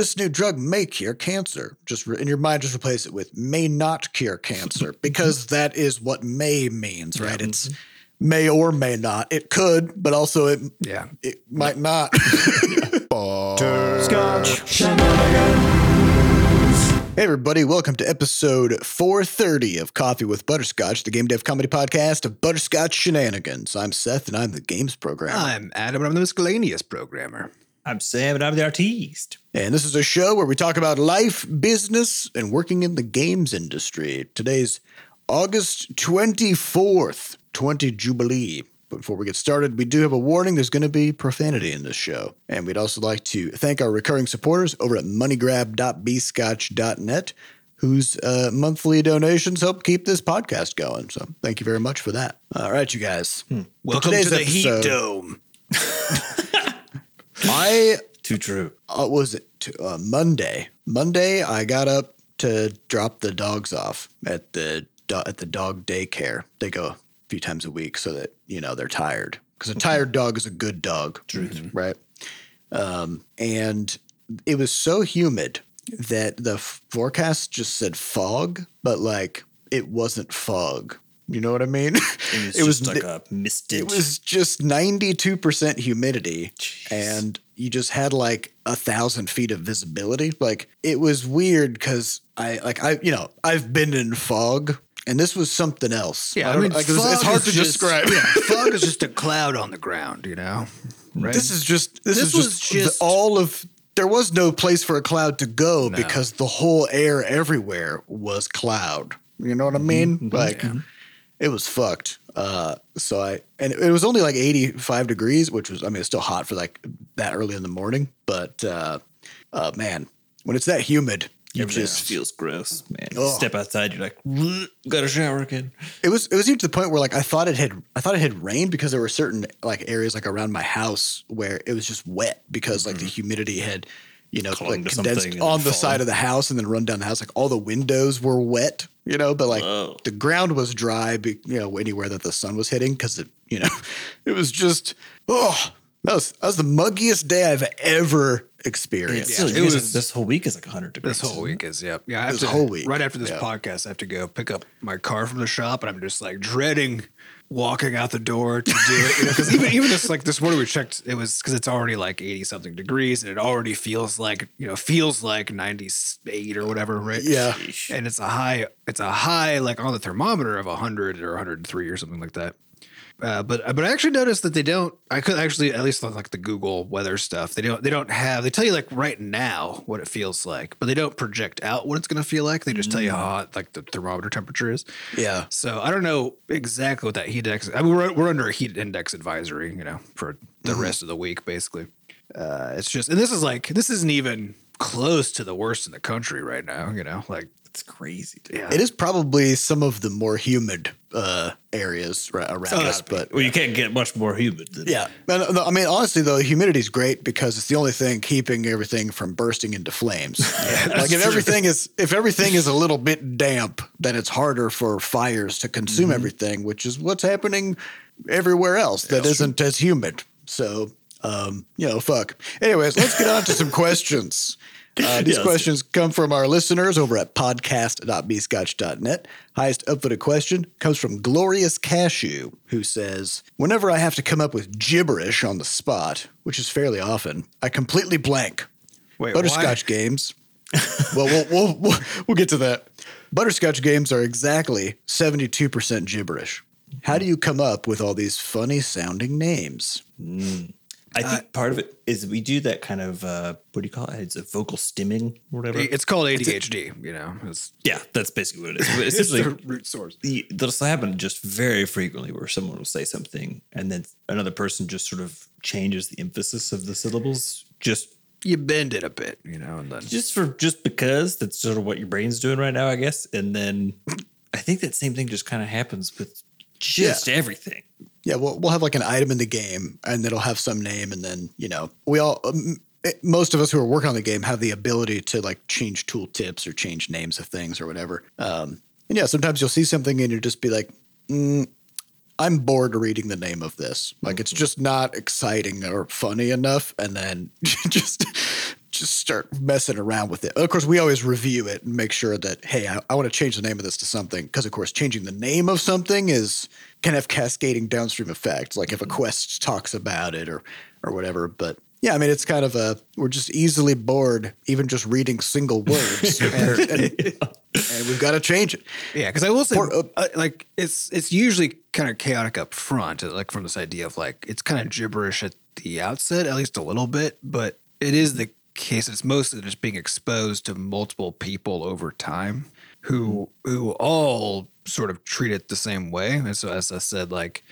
this new drug may cure cancer. Just re- in your mind, just replace it with may not cure cancer because that is what may means, right? It's mm-hmm. may or may not. It could, but also it Yeah. it might not. Scotch. Hey, everybody, welcome to episode 430 of Coffee with Butterscotch, the game dev comedy podcast of Butterscotch Shenanigans. I'm Seth, and I'm the games programmer. I'm Adam, and I'm the miscellaneous programmer. I'm Sam, and I'm the artiste. And this is a show where we talk about life, business, and working in the games industry. Today's August 24th, 20 Jubilee. Before we get started, we do have a warning. There's going to be profanity in this show. And we'd also like to thank our recurring supporters over at moneygrab.bscotch.net, whose uh, monthly donations help keep this podcast going. So thank you very much for that. All right, you guys. Welcome to the Heat Dome. I Too true. uh, was it t- uh, Monday? Monday, I got up to drop the dogs off at the do- at the dog daycare. They go a few times a week so that you know they're tired because a tired dog is a good dog, right? Um, and it was so humid that the f- forecast just said fog, but like it wasn't fog. You know what I mean? It was, just like a misted. It was just 92% humidity and you just had like a thousand feet of visibility. Like it was weird because I like I you know, I've been in fog and this was something else. Yeah, I, don't- mean, like, it was- it's hard to just- describe. Yeah, fog is just a cloud on the ground, you know? Right? This is just this, This is was just, the- all of there was no place for a cloud to go because the whole air everywhere was cloud. You know what I Mm-hmm, mean? Like it was fucked. Uh, so I and it was only like 85 degrees, which was I mean it's still hot for like that early in the morning, but uh, uh man, when it's that humid, you Everything just feels gross, man. Ugh. Step outside, you're like, got to shower again. it was it was even to the point where like I thought it had I thought it had rained because there were certain like areas like around my house where it was just wet because like the humidity had you know like condensed on the fallen. side of the house and then run down the house like all the windows were wet you know but like Whoa. the ground was dry you know anywhere that the sun was hitting because it you know it was just oh that was that was the muggiest day I've ever experienced. So it you was- this whole week is like 100 degrees. This whole week is, yep. Yeah, I have This to, whole week, Right after this yeah. podcast, I have to go pick up my car from the shop, and I'm just like dreading walking out the door to do it. You know, because even even this like this morning we checked, it was because it's already like 80 something degrees, and it already feels like you know feels like 98 or whatever, right? Yeah. and it's a high, it's a high like on the thermometer of 100 or 103 or something like that. Uh, but but I actually noticed that they don't. I could actually at least on like the Google weather stuff. They don't they don't have. They tell you like right now what it feels like, but they don't project out what it's going to feel like. They just tell you how hot like the thermometer temperature is. yeah So I don't know exactly what that heat index. I mean, we're we're under a heat index advisory, you know, for the rest of the week basically. Uh, it's just and this is like this isn't even close to the worst in the country right now. You know, like It's crazy, dude. yeah. it is probably some of the more humid uh areas ra- around Oh, us but Well, you can't get much more humid than Yeah. No, no, I mean, honestly, though, humidity is great because it's the only thing keeping everything from bursting into flames. like if everything is if everything is a little bit damp, then it's harder for fires to consume everything, which is what's happening everywhere else that isn't as humid. So, um, you know, fuck. Anyways, let's get on to some questions. Uh, these Yes. questions come from our listeners over at podcast.bscotch.net. Highest upvoted question comes from Glorious Cashew, who says, Whenever I have to come up with gibberish on the spot, which is fairly often, I completely blank. Wait, Butterscotch games. well, we'll, we'll, we'll, we'll get to that. Butterscotch games are exactly 72% gibberish. How do you come up with all these funny sounding names? I think part of it is we do that kind of uh, what do you call it? It's a vocal stimming or whatever. It's called ADHD. You know, it's, yeah, that's basically what it is. But it's essentially, the root source. the, this happen just very frequently where someone will say something and then another person just sort of changes the emphasis of the syllables just You bend it a bit, you know, and then just for just because that's sort of what your brain's doing right now, I guess. And then I think that same thing just kind of happens with just everything. Yeah, we'll, we'll have like an item in the game and it'll have some name. And then, you know, we all, um, it- most of us who are working on the game have the ability to like change tool tips or change names of things or whatever. Um, and yeah, sometimes you'll see something and you'll just be like, mm, I'm bored reading the name of this. Like it's just not exciting or funny enough. And then just just start messing around with it. Of course, we always review it and make sure that hey, I, I want to change the name of this to something because, of course, changing the name of something is can have cascading downstream effects. Like if a quest talks about it or or whatever. But yeah, I mean, it's kind of a we're just easily bored even just reading single words, and, and, and we've got to change it. Yeah, because I will say, uh, uh, like, it's it's usually kind of chaotic up front, like from this idea of like it's kind of gibberish at the outset, at least a little bit, but it is the case. It's mostly just being exposed to multiple people over time who who all sort of treat it the same way. And so, as I said, like.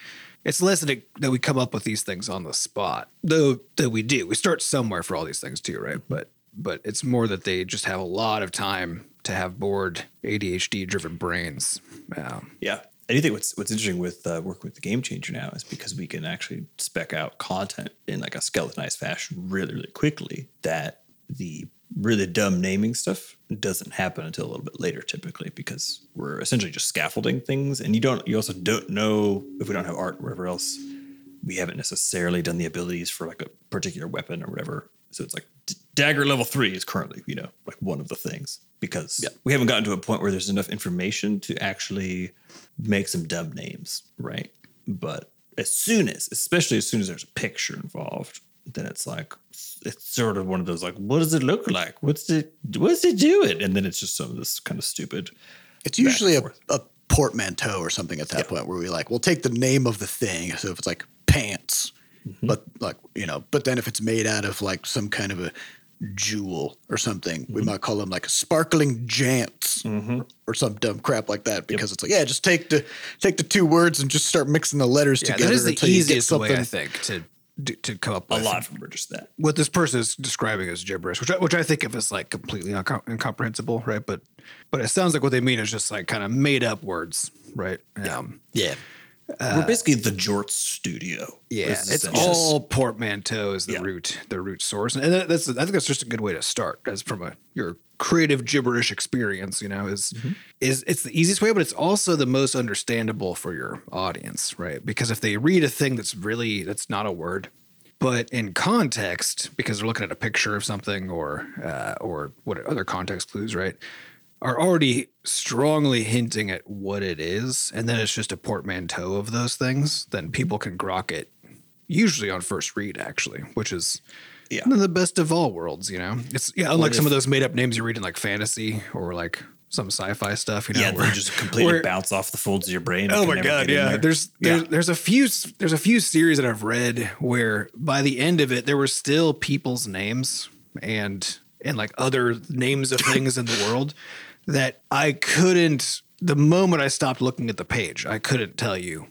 It's less that, it, that we come up with these things on the spot, though that we do. We start somewhere for all these things too, right? But but it's more that they just have a lot of time to have bored ADHD driven brains. Um, Yeah. And you think what's what's interesting with uh, working with the game changer now is because we can actually spec out content in like a skeletonized fashion really, really quickly that the really dumb naming stuff doesn't happen until a little bit later typically because we're essentially just scaffolding things. And you don't you also don't know if we don't have art or whatever else. We haven't necessarily done the abilities for like a particular weapon or whatever. So it's like d- dagger level three is currently you know like one of the things because we haven't gotten to a point where there's enough information to actually make some dumb names right? But as soon as especially as soon as there's a picture involved then it's like it's sort of one of those like what does it look like what's it what's it doing and then it's just some of this kind of stupid It's usually a, a portmanteau or something at that point where we like we'll take the name of the thing. So if it's like pants, Mm-hmm. but like you know, but then if it's made out of like some kind of a jewel or something, we Mm-hmm. might call them like a sparkling jants or some dumb crap like that because it's like yeah, just take the take the two words and just start mixing the letters yeah, together that is the until you get easiest way. I think to do- to come up a lot from just that what this person is describing as gibberish, which I, which I think of as like completely incomprehensible, right? But but it sounds like what they mean is just like kind of made up words, right? Um, yeah. we're basically the jorts studio Yeah, it's all portmanteau is the Yeah. root, the root source, and that's I think that's just a good way to start as from a your creative gibberish experience. You know, is Mm-hmm. is it's the easiest way, but it's also the most understandable for your audience, right? Because if they read a thing that's really that's not a word, but in context, because they're looking at a picture of something or uh, or what other context clues, right? Are already strongly hinting at what it is, and then it's just a portmanteau of those things. Then people can grok it usually on first read actually which is Yeah. one of the best of all worlds you know it's yeah unlike some of those made up names you read in like fantasy or like some sci-fi stuff you know yeah where- they just completely where- bounce off the folds of your brain Oh my god, yeah. there. There's Yeah. there's there's a few there's a few series that I've read where by the end of it there were still people's names and and like other names of things in the world that I couldn't the moment I stopped looking at the page, I couldn't tell you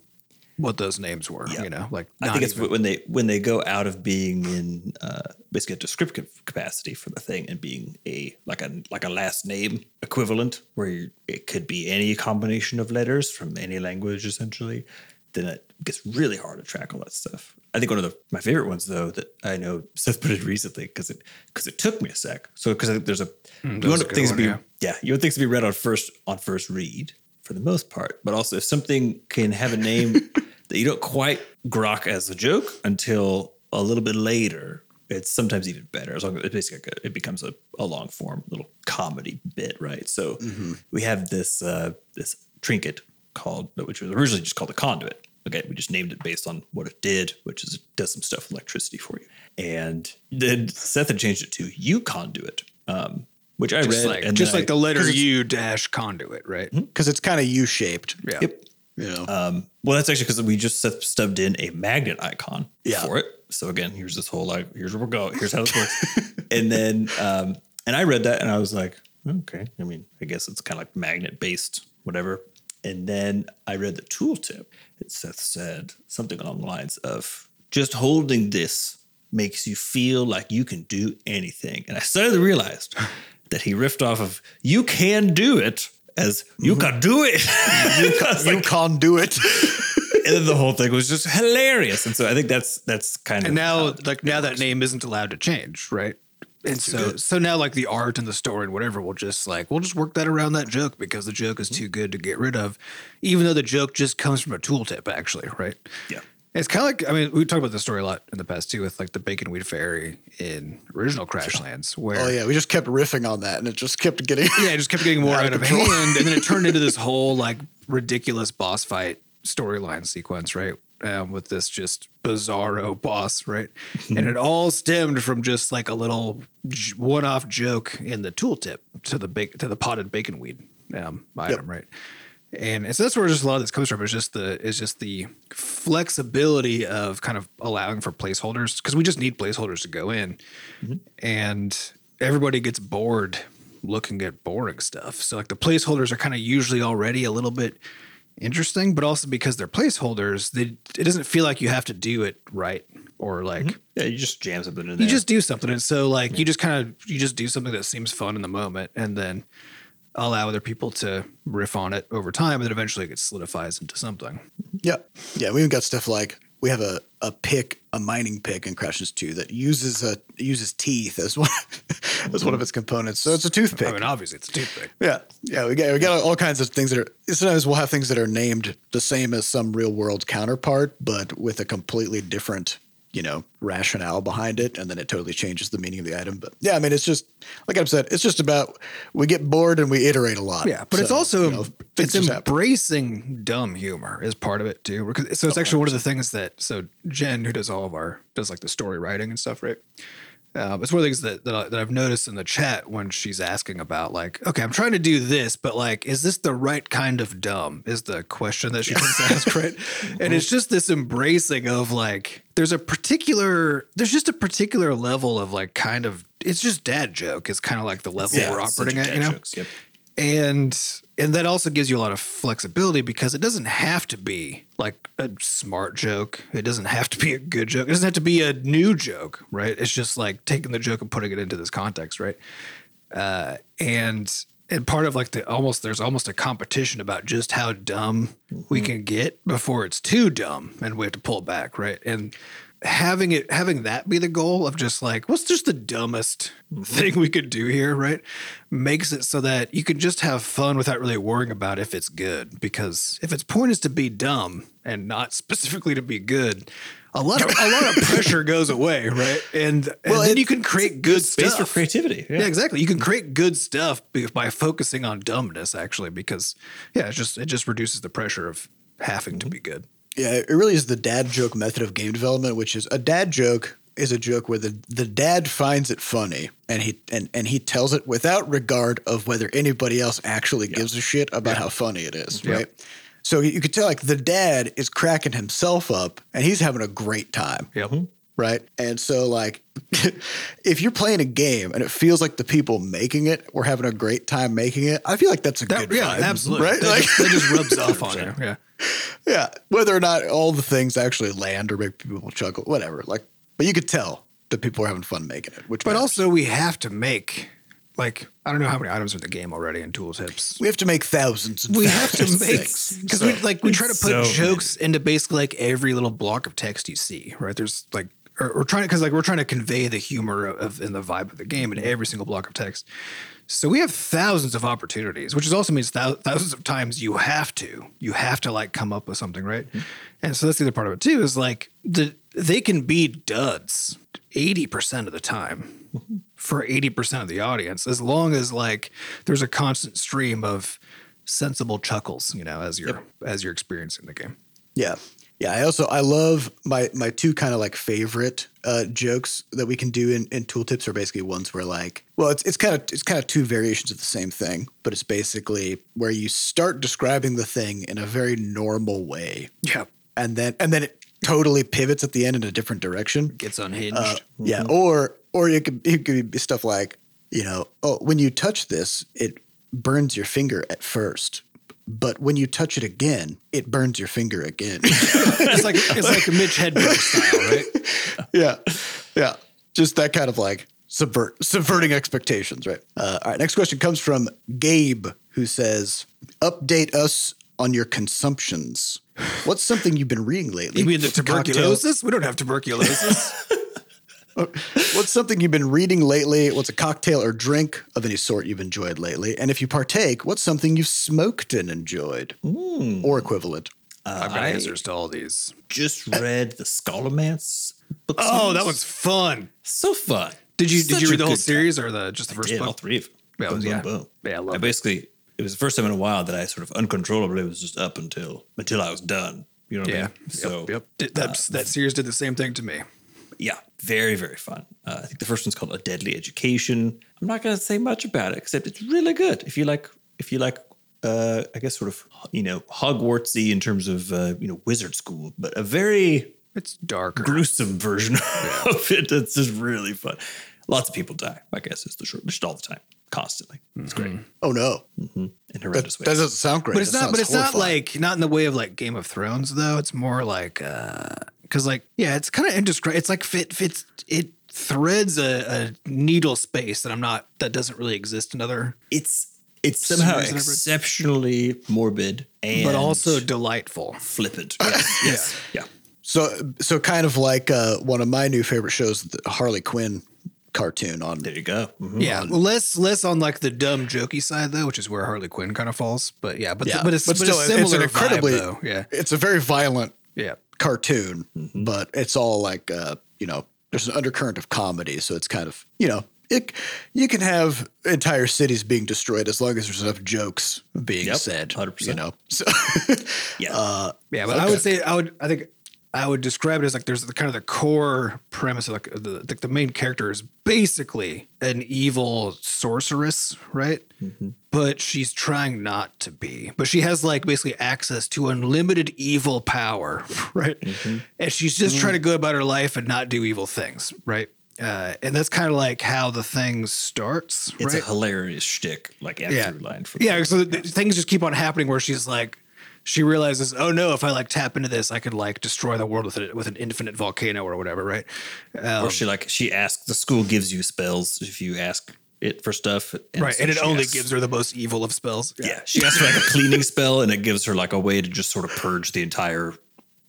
what those names were, Yeah. you know, like I think it's even- when they when they go out of being in uh, basically a descriptive capacity for the thing and being a like a like a last name equivalent, where it could be any combination of letters from any language essentially. Then it gets really hard to track all that stuff. I think one of the my favorite ones though that I know Seth put it recently because it because it took me a sec. So because I think there's a you Hmm, want things one, to be yeah. yeah you want things to be read on first on first read for the most part, but also if something can have a name that you don't quite grok as a joke until a little bit later, it's sometimes even better. As long as it's basically like a, it becomes a, a long form little comedy bit, right? So we have this uh, this trinket called, which was originally just called a conduit. Okay, we just named it based on what it did, which is it does some stuff with electricity for you. And then Seth had changed it to you conduit, um, which I just read like and just like I- the letter U dash conduit, right? Because it's kind of U shaped. Yeah. Yep. You know. Um, well, that's actually because we just set- stubbed in a magnet icon Yeah. for it. So again, here's this whole like, here's where we're going. Here's how this works. and then, um, and I read that and I was like, okay. I mean, I guess it's kind of like magnet based, whatever. And then I read the tooltip. It Seth said something along the lines of just holding this makes you feel like you can do anything. And I suddenly realized that he riffed off of "You can do it" as "You mm-hmm. can do it." I was you like, can't do it. and then the whole thing was just hilarious. And so I think that's that's kind And of now, like now, that name isn't allowed to change, right? And so, so now, like the art and the story and whatever, we'll just like we'll just work that around that joke because the joke is mm-hmm. too good to get rid of, even though the joke just comes from a tooltip, actually, right? Yeah. It's kind of like I mean we talked about this story a lot in the past too with like the bacon weed fairy in original Crashlands where Oh yeah, we just kept riffing on that, and it just kept getting. yeah, it just kept getting more Out out of control. hand, and then it turned into this whole like ridiculous boss fight storyline sequence, right? Um, with this just bizarro boss, right? and it all stemmed from just like a little one-off joke in the tooltip to the bake to the potted bacon weed um, item, right? And so that's where just a lot of this comes from. Is just the is just the flexibility of kind of allowing for placeholders because we just need placeholders to go in, mm-hmm. and everybody gets bored looking at boring stuff. So like the placeholders are kind of usually already a little bit interesting, but also because they're placeholders, they, it doesn't feel like you have to do it right or like mm-hmm. Yeah, you just jam something in there. you just do something. And so like you just kind of you just do something that seems fun in the moment and then allow other people to riff on it over time and then eventually it solidifies into something. Yeah, yeah. We even got stuff like we have a, a pick, a mining pick in Crashlands Two that uses a uses teeth as one as one of its components. So it's a toothpick. I mean obviously it's a toothpick. yeah, yeah. We got we got all kinds of things that are. Sometimes we'll have things that are named the same as some real world counterpart, but with a completely different you know rationale behind it, and then it totally changes the meaning of the item. But yeah, I mean, it's just like I've said, it's just about we get bored and we iterate a lot. Yeah, but it's also you know, it's just happen. embracing dumb humor is part of it too. Because so it's oh, actually one of the things that so Jen, who does all of our does like the story writing and stuff, right? Uh, it's one of the things that that, I, that I've noticed in the chat when she's asking about like, okay, I'm trying to do this, but like, is this the right kind of dumb? Is the question that she tends to ask, right? And it's just this embracing of like, there's a particular, there's just a particular level of like, kind of, it's just dad joke is kind of like the level we're operating at, you know jokes, Yep. and and that also gives you a lot of flexibility because it doesn't have to be like a smart joke. It doesn't have to be a good joke. It doesn't have to be a new joke right? It's just like taking the joke and putting it into this context right? Uh, and and part of like the almost there's almost a competition about just how dumb we can get before it's too dumb and we have to pull back right? And having it having that be the goal of just like what's just the dumbest mm-hmm. thing we could do here right makes it so that you can just have fun without really worrying about if it's good because if its point is to be dumb and not specifically to be good a lot of a lot of pressure goes away right and, and Well, then you can create good Space stuff for creativity. yeah. exactly. You can create good stuff by focusing on dumbness, actually, because yeah, it's just it just reduces the pressure of having to mm-hmm. be good. Yeah, it really is the dad joke method of game development, which is a dad joke is a joke where the, the dad finds it funny and he and, and he tells it without regard of whether anybody else actually gives a shit about how funny it is, Yeah. right? So you could tell like the dad is cracking himself up and he's having a great time. Yep. Mm-hmm. Right. And so, like, if you're playing a game and it feels like the people making it were having a great time making it, I feel like that's a That, good yeah, vibe, absolutely. Right. That, Like, just, that just rubs off on you. Yeah. Yeah. Whether or not all the things actually land or make people chuckle, whatever. Like, but you could tell that people are having fun making it, which But matters. also, we have to make like I don't know how many items are in the game already in tools tooltips. we have to make thousands. And We have to make things. because we like we try to put So jokes into basically like every little block of text you see. Right? There's like or we're trying because like we're trying to convey the humor of and the vibe of the game in mm-hmm. every single block of text. So we have thousands of opportunities, which is also means thou- thousands of times you have to you have to like come up with something, right? Mm-hmm. And so that's the other part of it too is like the they can be duds eighty percent of the time for 80% of the audience as long as like there's a constant stream of sensible chuckles you know as you're as you're experiencing the game Yeah. Yeah. I also I love my my two kind of like favorite uh, jokes that we can do in, in tooltips are basically ones where like well it's it's kind of it's kind of two variations of the same thing, but it's basically where you start describing the thing in a very normal way. yeah And then and then it totally pivots at the end in a different direction. gets unhinged Uh, Yeah, or or it could it could be stuff like you know, oh, when you touch this, it burns your finger at first, but when you touch it again, it burns your finger again. it's like it's like a mitch hedberg style right yeah, yeah, just that kind of like subvert subverting expectations, right? Uh, all right, next question comes from Gabe, who says, "Update us on your consumptions. What's something you've been reading lately? you mean the cocktail- tuberculosis we don't have tuberculosis What's something you've been reading lately? What's a cocktail or drink of any sort you've enjoyed lately? And if you partake, what's something you've smoked and enjoyed hmm. or equivalent? Uh, I've got I answers to all these. just read the Scholomance book. Oh, that was fun. so fun. Did you did you read the whole good time. series or the just the first did all book? three of them. Yeah, it was- boom, yeah. boom, boom. Yeah, I loved I it. basically it was the first time in a while that I sort of uncontrollably was just up until until I was done. You know what I mean? Yeah. mean? So yep. Did- that that series did the same thing to me. Yeah, very very fun. Uh, I think the first one's called A Deadly Education. I'm not going to say much about it except it's really good. If you like, if you like, uh, I guess sort of you know Hogwartsy in terms of uh, you know wizard school, but a very It's darker. gruesome version of it. It's just really fun. Lots of people die. I guess is the short, just all the time, constantly. It's great Oh no, in that, horrendous that ways. doesn't sound great. but it's That not. But sounds it's not like not in the way of like Game of Thrones though. It's more like because like yeah, it's kind of indescribable. It's like fit fits it threads a, a needle space that I'm not that doesn't really exist in other, it's it's somehow Series that I've read. exceptionally morbid and but also delightful. flippant. Yes, yes, yeah. So, so kind of like uh, one of my new favorite shows, the Harley Quinn cartoon on. There you go. Mhm. Yeah, well, less less on like the dumb jokey side though, which is where Harley Quinn kind of falls. But yeah, but Yeah, but it's but, still, it's similar an incredibly. vibe, though. Yeah, it's a very violent yeah. Cartoon, but it's all like uh, you know, there's an undercurrent of comedy, so it's kind of you know, it you can have entire cities being destroyed as long as there's enough jokes being Yep, said. 100%. You know, so Yeah. uh, Yeah, but I would say I would I think I would describe it as like there's the kind of the core premise of like the like the main character is basically an evil sorceress, right? Mm-hmm. But she's trying not to be. But she has like basically access to unlimited evil power, right? Mm-hmm. And she's just mm-hmm. trying to go about her life and not do evil things, right? Uh, and that's kind of like how the thing starts, right? it's right? a hilarious shtick, like and yeah. line for yeah. So th- things just keep on happening where she's like, she realizes, oh no, if I like tap into this, I could like destroy the world with it with an infinite volcano or whatever, right? Um, or she like she asks the school gives you spells if you ask it for stuff, right, so and it only asks- gives her the most evil of spells. Yeah, she asks for like a cleaning spell, and it gives her like a way to just sort of purge the entire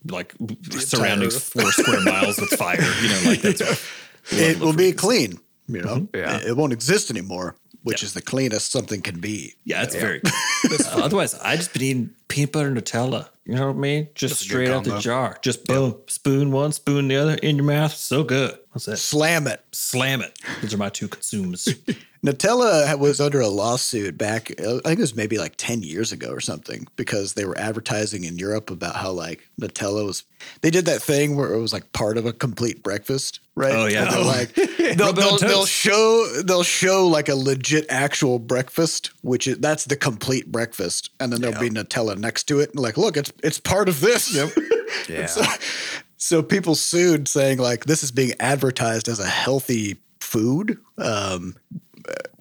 like surrounding Earth. four square miles with fire. You know, like that's it will be clean. You know, Yeah. it, it won't exist anymore, which is the cleanest something can be. Yeah, it's very cool. Uh, otherwise, I just been eating peanut butter and Nutella. You know what I mean? Just That's straight out the jar. Just boom, spoon one, spoon the other in your mouth. So good. What's that? Slam it. Slam it. Those are my two consumes. Nutella was under a lawsuit back, I think it was maybe like 10 years ago or something, because they were advertising in Europe about how like Nutella was, they did that thing where it was like part of a complete breakfast, right? Oh, yeah. They're Oh. like, they'll, Rub it on they'll, they'll show, they'll show like a legit actual breakfast, which is, that's the complete breakfast. And then there'll be Nutella next to it. And like, look, it's, it's part of this. Yeah. so, so people sued saying like, this is being advertised as a healthy food. Um,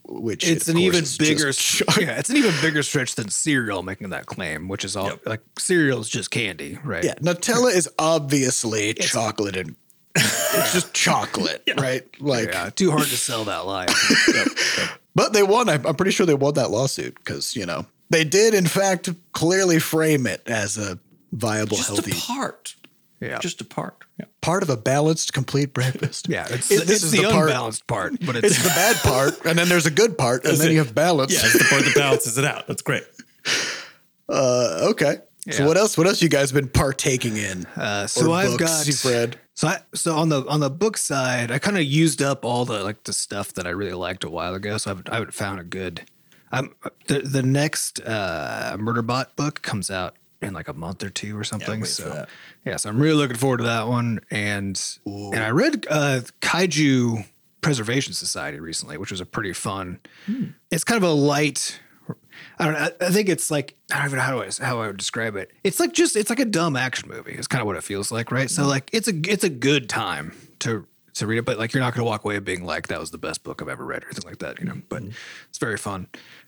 which It's an even bigger, just yeah, it's an even bigger stretch than cereal making that claim, which is all Yep. like cereal is just candy, right? Yeah, Nutella is obviously chocolate and it's just chocolate, right? Like, yeah, too hard to sell that lie. but they won. I'm I'm pretty sure they won that lawsuit because you know they did in fact clearly frame it as a viable, Just healthy a part. Yeah. Just a part. Yeah. part of a balanced, complete breakfast. Yeah, it's, It- it's the, part- unbalanced part, but it's, It's the bad part, and then there's a good part, and then it. you have balance. Yeah, it's the part that balances it out. That's great. Uh, okay. So what else? What else you guys been partaking in? Uh, so Or I've books got you've read? So I so on the on the book side, I kind of used up all the like the stuff that I really liked a while ago. So I've I haven't found a good. I'm the the next uh, Murderbot book comes out in like a month or two or something. for so yeah, so I'm really looking forward to that one. And and I read uh, Kaiju Preservation Society recently, which was a pretty fun. It's kind of a light. I don't know. I, I think it's like I don't even know how do I how I would describe it. It's like just it's like a dumb action movie. It's kind of what it feels like, right? So like it's a it's a good time to to read it, but like you're not going to walk away being like that was the best book I've ever read or anything like that, you know. But it's very fun.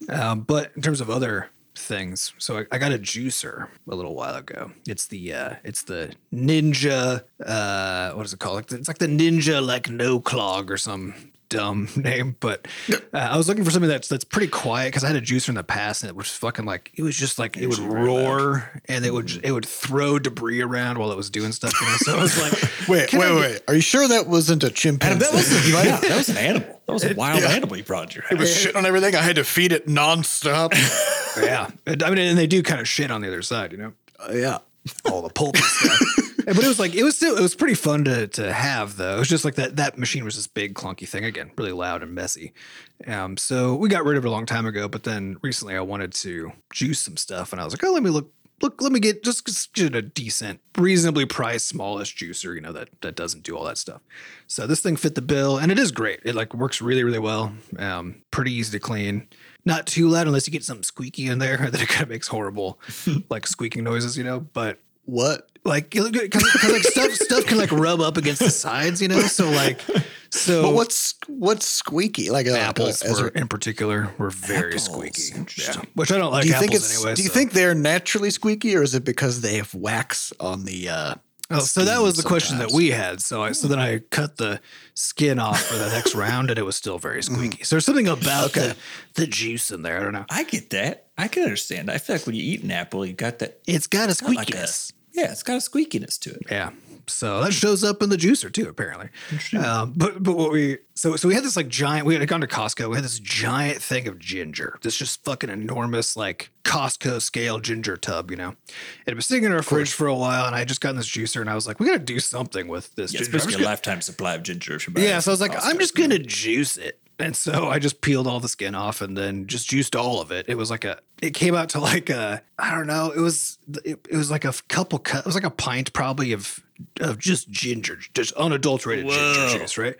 Um, but in terms of other things, so I, I got a juicer a little while ago. It's the uh, it's the Ninja. Uh, what is it called? It's like the Ninja like no clog or some dumb name, but uh, I was looking for something that's that's pretty quiet because I had a juicer in the past and it was fucking like it was just like it would roar and it would Mm. it would throw debris around while it was doing stuff. You know? So I was like, Wait, can wait, I- wait. Are you sure that wasn't a chimpanzee? That was, yeah, that was an animal. That was a wild yeah. animal you brought in your it was shit on everything. I had to feed it nonstop. Yeah, And- I mean, and they do kind of shit on the other side, you know. Uh, yeah. all the pulp stuff. but it was like it was still it was pretty fun to to have though. It was just like that that machine was this big clunky thing again, really loud and messy. Um, so we got rid of it a long time ago. But then recently I wanted to juice some stuff, and I was like, oh, let me look. Look, let me get just, just get a decent, reasonably priced, smallish juicer, you know, that that doesn't do all that stuff. So this thing fit the bill, and it is great. It like works really, really well. Um, pretty easy to clean. Not too loud unless you get something squeaky in there, that it kind of makes horrible, like squeaking noises, you know. But What? like, because like stuff stuff can like rub up against the sides, you know. So like, so But what's what's squeaky? Like a, apples as a- were, in particular were very Apples, squeaky. Yeah. Which I don't like do you apples think it's? anyway. do you so- think they're naturally squeaky, or is it because they have wax on the? uh Oh, so that was the question that we had. So I so then I cut the skin off for the next round, and it was still very Mm-hmm. squeaky. So there's something about the the juice in there. I don't know. I get that. I can understand. I feel like when you eat an apple, you got that. It's got a got like a- squeakiness. yeah, it's got a squeakiness to it. Yeah. So that shows up in the juicer too, apparently. Um, but but what we so so we had this like giant. We had gone to Costco. We had this giant thing of ginger. This just fucking enormous like Costco scale ginger tub. You know, it been sitting in our fridge for a while, and I just got in this juicer, and I was like, we got to do something with this Yeah, it's ginger. I'm basically a lifetime supply of ginger. if you buy yeah, so I was like, Costco. I'm just gonna juice it. And so I just peeled all the skin off and then just juiced all of it. It was like a, it came out to like a, I don't know, it was, it, it was like a couple cut, it was like a pint probably of, of just ginger, just unadulterated Whoa. ginger juice, right?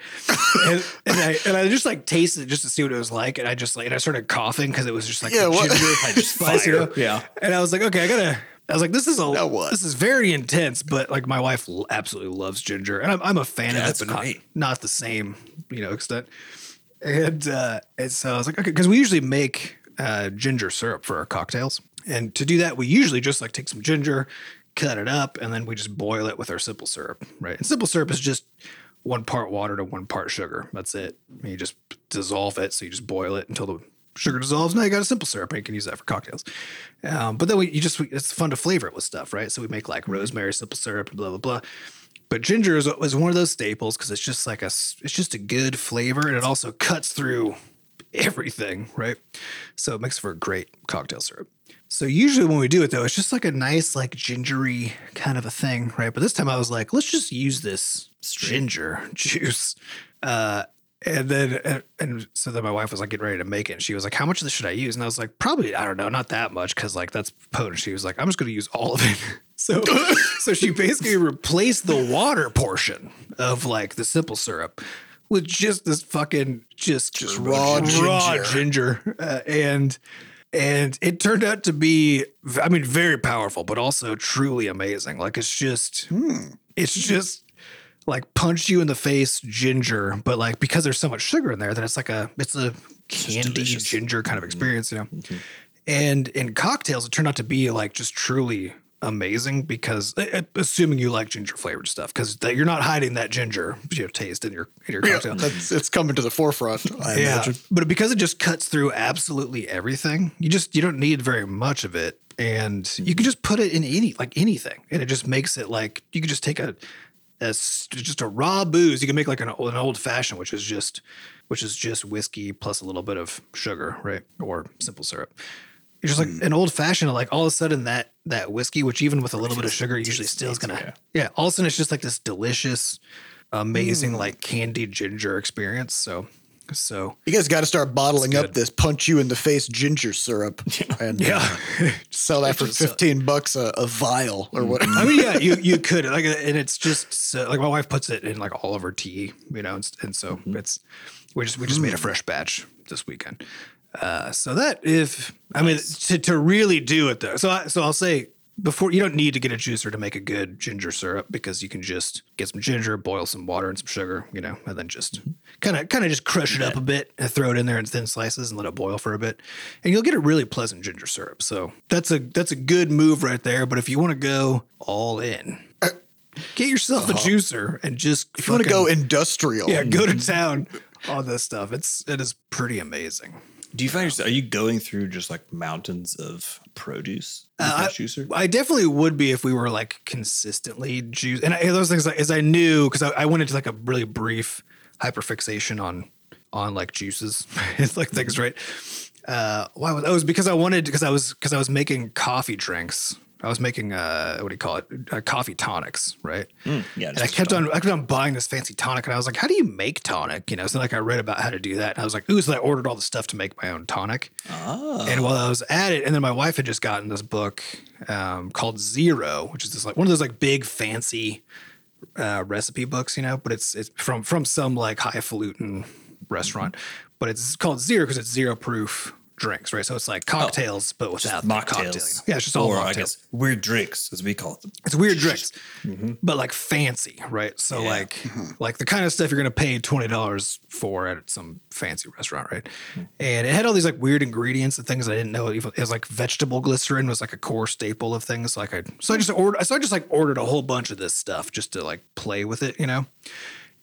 and, and I, and I just like tasted it just to see what it was like. And I just like, and I started coughing because it was just like, Yeah, what- ginger I just spice, you fire. know? Yeah. And I was like, okay, I gotta. I was like, this is a Now what? this is very intense, but like my wife absolutely loves ginger, and I'm, I'm a fan Yeah, of it, that's but not not the same you know extent. And uh, and so I was like, okay, because we usually make uh, ginger syrup for our cocktails, and to do that, we usually just like take some ginger, cut it up, and then we just boil it with our simple syrup, right? And simple syrup is just one part water to one part sugar. That's it. And you just dissolve it, so you just boil it until the sugar dissolves. Now you got a simple syrup, and you can use that for cocktails. Um, but then we you just it's fun to flavor it with stuff, right? So we make like rosemary simple syrup and blah blah blah. But ginger is, is one of those staples because it's just like a, it's just a good flavor and it also cuts through everything, right? So it makes for a great cocktail syrup. So usually when we do it though, it's just like a nice like gingery kind of a thing, right? But this time I was like, let's just use this ginger juice. Uh, and then, and, and so then my wife was like getting ready to make it. And she was like, How much of this should I use? And I was like, Probably, I don't know, not that much. Cause like that's potent. She was like, I'm just going to use all of it. So, so she basically replaced the water portion of like the simple syrup with just this fucking, just, just raw raw ginger. ginger. Uh, and, and it turned out to be, I mean, very powerful, but also truly amazing. Like it's just, hmm. it's just like punch you in the face ginger, but like because there's so much sugar in there that it's like a it's a candy ginger kind of experience, you know. And in cocktails, it turned out to be like just truly amazing because assuming you like ginger flavored stuff because you're not hiding that ginger you know, taste in your in your Yeah, cocktail. that's it's coming to the forefront. I imagine. But because it just cuts through absolutely everything, you just you don't need very much of it. And you can just put it in any like anything. And it just makes it like you can just take a, a just a raw booze. You can make like an, an old fashioned, which is just which is just whiskey plus a little bit of sugar, right? Or simple syrup. You're just like mm. an old fashioned, like all of a sudden that that whiskey, which even with a little bit of sugar, usually still is gonna yeah. yeah. All of a sudden it's just like this delicious, amazing mm. like candied ginger experience. So so You guys got to start bottling up this punch you in the face ginger syrup and uh, sell that for uh, 15 bucks a, a vial or mm. whatever. I mean, yeah, you you could like, uh, and it's just so, like my wife puts it in like all of her tea, you know, and, and so mm-hmm. it's we just we just made a fresh batch this weekend. Uh, so that if I mean to to really do it though, so I, so I'll say before you don't need to get a juicer to make a good ginger syrup because you can just get some ginger, boil some water and some sugar, you know, and then just kind of kind of just crush it up a bit and throw it in there in thin slices and let it boil for a bit, and you'll get a really pleasant ginger syrup. So that's a that's a good move right there. But if you want to go all in, get yourself a juicer and just if you want to go industrial, yeah, go to town on this stuff. It's it is pretty amazing. Do you find yourself, are you going through just like mountains of produce Uh, juicer? I definitely would be if we were like consistently juice. And I, those things like, as I knew because I, I went into like a really brief hyperfixation on on like juices, it's like things, right? Uh, why was that was because I wanted because I was because I was making coffee drinks I was making uh, what do you call it? Uh, coffee tonics, right? Yeah. And I kept on, I kept on buying this fancy tonic, and I was like, "How do you make tonic?" You know, so like I read about how to do that, and I was like, "Ooh!" So I ordered all the stuff to make my own tonic. Ah. And while I was at it, and then my wife had just gotten this book um, called Zero, which is this like one of those like big fancy uh, recipe books, you know, but it's it's from from some like highfalutin restaurant, but it's called Zero because it's zero proof drinks, right? So it's like cocktails, but without mocktails. Yeah, it's just all or I guess weird drinks, as we call them. It's weird drinks, but like fancy, right? So Mm-hmm. Like like the kind of stuff you're gonna pay twenty dollars for at some fancy restaurant, right? Hmm. And it had all these like weird ingredients and things I didn't know. Even it was like vegetable glycerin was like a core staple of things. Like I so I just ordered so I just like ordered a whole bunch of this stuff just to like play with it, you know.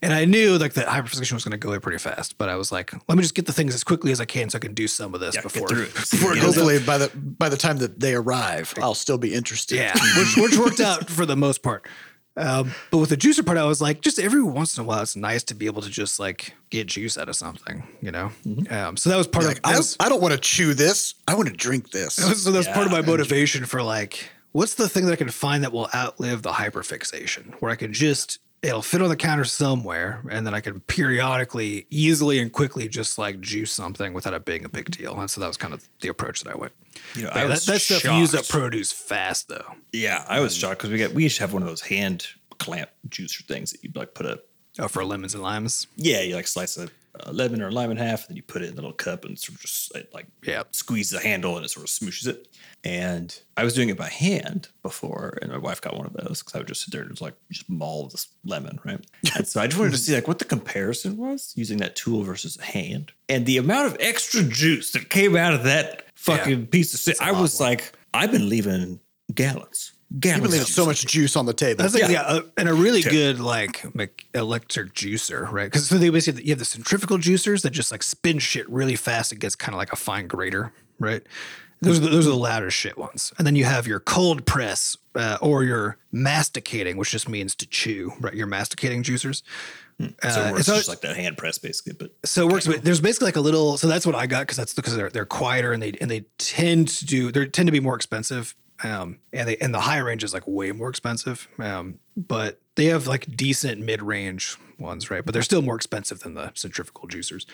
And I knew like that hyperfixation was going to go away pretty fast, but I was like, let me just get the things as quickly as I can so I can do some of this Yeah, before through it. before it Yeah. goes up. Hopefully, by the by the time that they arrive, I'll still be interested. Yeah, which, which worked out for the most part. Um, but with the juicer part, I was like, just every once in a while, it's nice to be able to just like get juice out of something, you know. Um, so that was part Like, of I, was, I don't want to chew this. I want to drink this. so that's part of my motivation for like, what's the thing that I can find that will outlive the hyperfixation, where I can just it'll fit on the counter somewhere, and then I can periodically, easily and quickly just like juice something without it being a big mm-hmm. deal. And so that was kind of the approach that I went. You know, I that, that stuff used up produce fast though. Yeah, I was um, shocked because we got we used to have one of those hand clamp juicer things that you'd like put a Oh, for lemons and limes. yeah you like slice a, a lemon or a lime in half and then you put it in a little cup and sort of just like, Yeah. squeeze the handle and it sort of smooshes it. And I was doing it by hand before, and my wife got one of those because I would just sit there and just like just maul this lemon, right? And so I just wanted to see like what the comparison was using that tool versus a hand, and the amount of extra juice that came out of that fucking piece of shit. I was like, I've been leaving gallons, You've gallons. been leaving so much juice on the table. That's like yeah, Yeah. uh, and a really Okay. good like electric juicer, right? Because so they basically you have the centrifugal juicers that just like spin shit really fast. It gets kind of like a fine grater, right? Those are the, those are the louder shit ones. And then you have your cold press uh, or your masticating, which just means to chew, right? Your masticating juicers. so Uh, it works so- just like that hand press basically, but So it works. But there's basically like a little. So that's what I got because that's because they're they're quieter and they and they tend to do they tend to be more expensive. Um, and they and the high range is like way more expensive. Um, but they have like decent mid range ones, right? But they're still more expensive than the centrifugal juicers.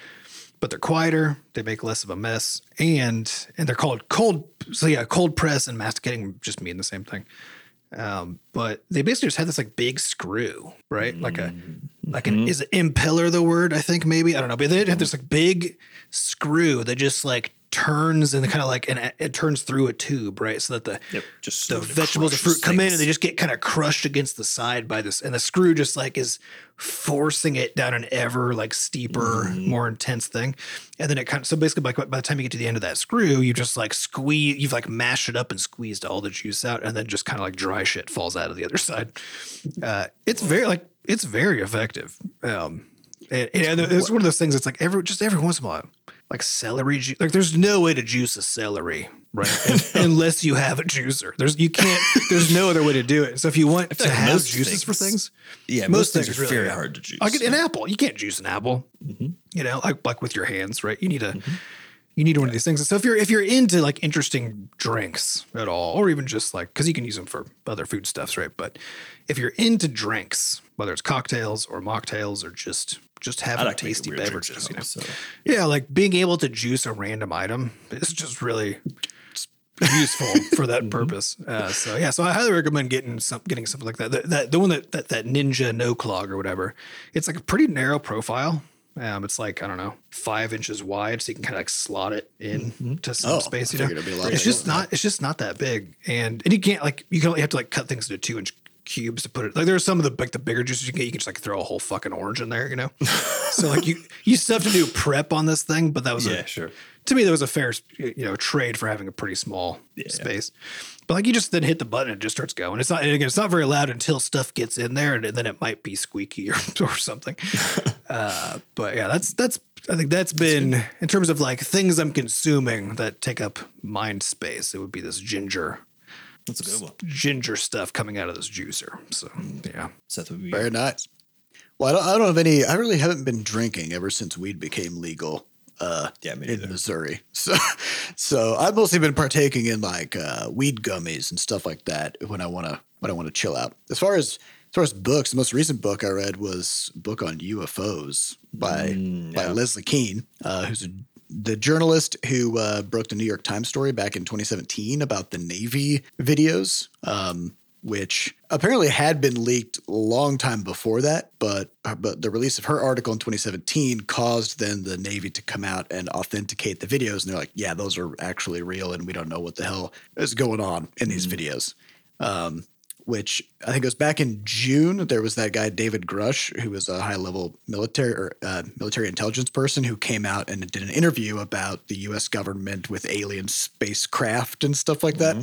But they're quieter. They make less of a mess, and and they're called cold. So yeah, cold press and masticating just mean the same thing. Um, but they basically just had this like big screw, right? Like a like an is it impeller the word? I think maybe I don't know, but they had this like big screw that just like turns and kind of like and it- turns through a tube, right? So that the Yep, just the vegetables and fruit come in and they just get kind of crushed against the side by this, and the screw just like is forcing it down an ever like steeper, Mm-hmm. more intense thing, and then it kind of so basically by, by the time you get to the end of that screw, you just like squeeze, you've like mashed it up and squeezed all the juice out, and then just kind of like dry shit falls out of the other side. Uh, it's very like it's very effective. Um, and, and it's one of those things that's like every just every once in a while, like celery juice. Like there's no way to juice a celery, right? Un- Unless you have a juicer. There's you can't. There's no other way to do it. So if you want to like have juices for things- things, Yeah, most most, things things are really very hard to juice. like an apple, you can't juice an apple. Mm-hmm. You know, like like with your hands, right? You need a mm-hmm. you need one of these things. So if you're if you're into like interesting drinks at all, or even just like because you can use them for other food stuffs, right? But if you're into drinks, whether it's cocktails or mocktails or just just having like tasty beverages. you know. So. Yeah, like being able to juice a random item is just really useful for that purpose. Uh, so yeah, so I highly recommend getting some getting something like that. The, that the one that, that that Ninja No Clog or whatever. It's like a pretty narrow profile. Um, it's like I don't know, five inches wide, so you can kind of like slot it in to some Oh, space. You know, it'd be a lot it's just not. It's just not that big, and and you can't like you can only have to like cut things into two inch cubes to put it. Like there are some of the like the bigger juices you can get. You can just like throw a whole fucking orange in there. You know, so like you you still have to do prep on this thing, but that was Yeah, a, sure. to me that was a fair you know trade for having a pretty small space but like you just then hit the button and it just starts going it's not again it's not very loud until stuff gets in there and then it might be squeaky or, or something uh, but yeah that's that's i think that's been in terms of like things i'm consuming that take up mind space it would be this ginger That's a good one. ginger stuff coming out of this juicer so yeah Seth would be Very nice. Well, I don't, I don't have any. I really haven't been drinking ever since weed became legal uh, Yeah, me in neither. Missouri. so, so I've mostly been partaking in like uh, weed gummies and stuff like that when I want to when I want to chill out. As far as as far as books, the most recent book I read was a book on UFOs by Mm, by. Leslie Kean, uh, who's a, the journalist who uh, broke the New York Times story back in 2017 about the Navy videos, um, which apparently had been leaked a long time before that, but uh, but the release of her article in 2017 caused then the Navy to come out and authenticate the videos, and they're like, yeah, those are actually real, and we don't know what the hell is going on in these videos. Um, which I think it was back in June. There was that guy David Grusch, who was a high level military or uh, military intelligence person, who came out and did an interview about the U.S. government with alien spacecraft and stuff like that.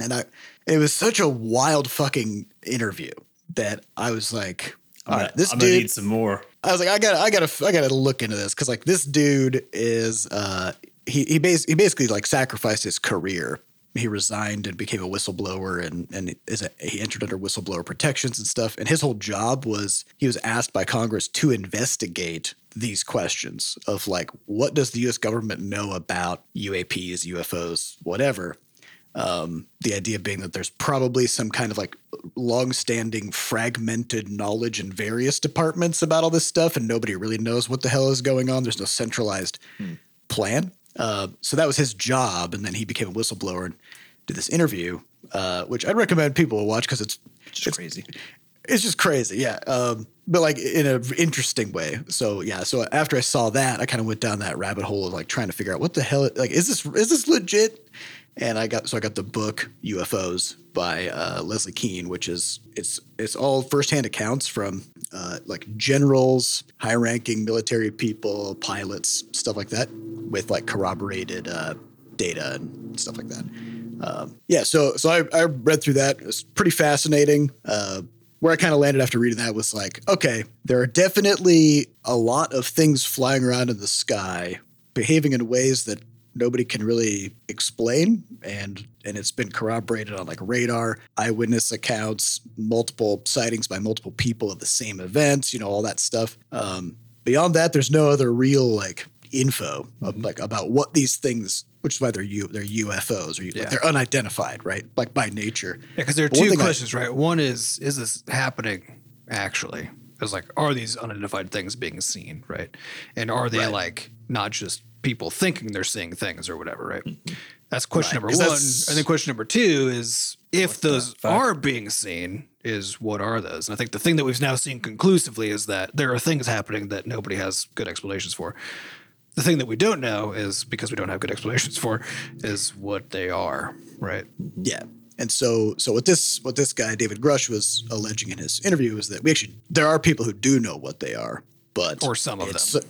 And I, it was such a wild fucking interview that I was like, all right, this I'm gonna dude. need some more. I was like, I gotta, I gotta, I gotta look into this because like this dude is, uh, he he, bas- he basically like sacrificed his career. He resigned and became a whistleblower, and and is a, he entered under whistleblower protections and stuff. And his whole job was he was asked by Congress to investigate these questions of like, what does the U.S. government know about UAPs, UFOs, whatever. Um, the idea being that there's probably some kind of like long-standing fragmented knowledge in various departments about all this stuff, and nobody really knows what the hell is going on. There's no centralized plan. Uh, so that was his job, and then he became a whistleblower and did this interview, uh, which I'd recommend people watch because it's Just crazy. it's just crazy, yeah. Um, but like in an interesting way. So yeah. So after I saw that, I kind of went down that rabbit hole of like trying to figure out what the hell, like, is this is this legit? And I got so I got the book UFOs by uh, Leslie Kean, which is it's it's all firsthand accounts from uh, like generals, high-ranking military people, pilots, stuff like that, with like corroborated uh, data and stuff like that. Um, yeah, so so I, I read through that. It was pretty fascinating. Uh, where I kind of landed after reading that was like, okay, there are definitely a lot of things flying around in the sky, behaving in ways that nobody can really explain, and and it's been corroborated on like radar, eyewitness accounts, multiple sightings by multiple people of the same events, you know, all that stuff. Um, beyond that, there's no other real like info of, mm-hmm. like about what these things, which is why they're U, they're UFOs or Yeah. like they're unidentified, right? Like by nature. Yeah, because there are two thing I- questions, right? One is, is this happening actually? It's like, are these unidentified things being seen, right? And are they Right. like not just people thinking they're seeing things or whatever, right? Mm-hmm. That's question Right, number one. And then question number two is if those are being seen, is what are those? And I think the thing that we've now seen conclusively is that there are things happening that nobody has good explanations for. The thing that we don't know is because we don't have good explanations for is what they are, right? Yeah. And so so what this what this guy David Grusch was alleging in his interview is that we actually there are people who do know what they are, but Or some of them. so-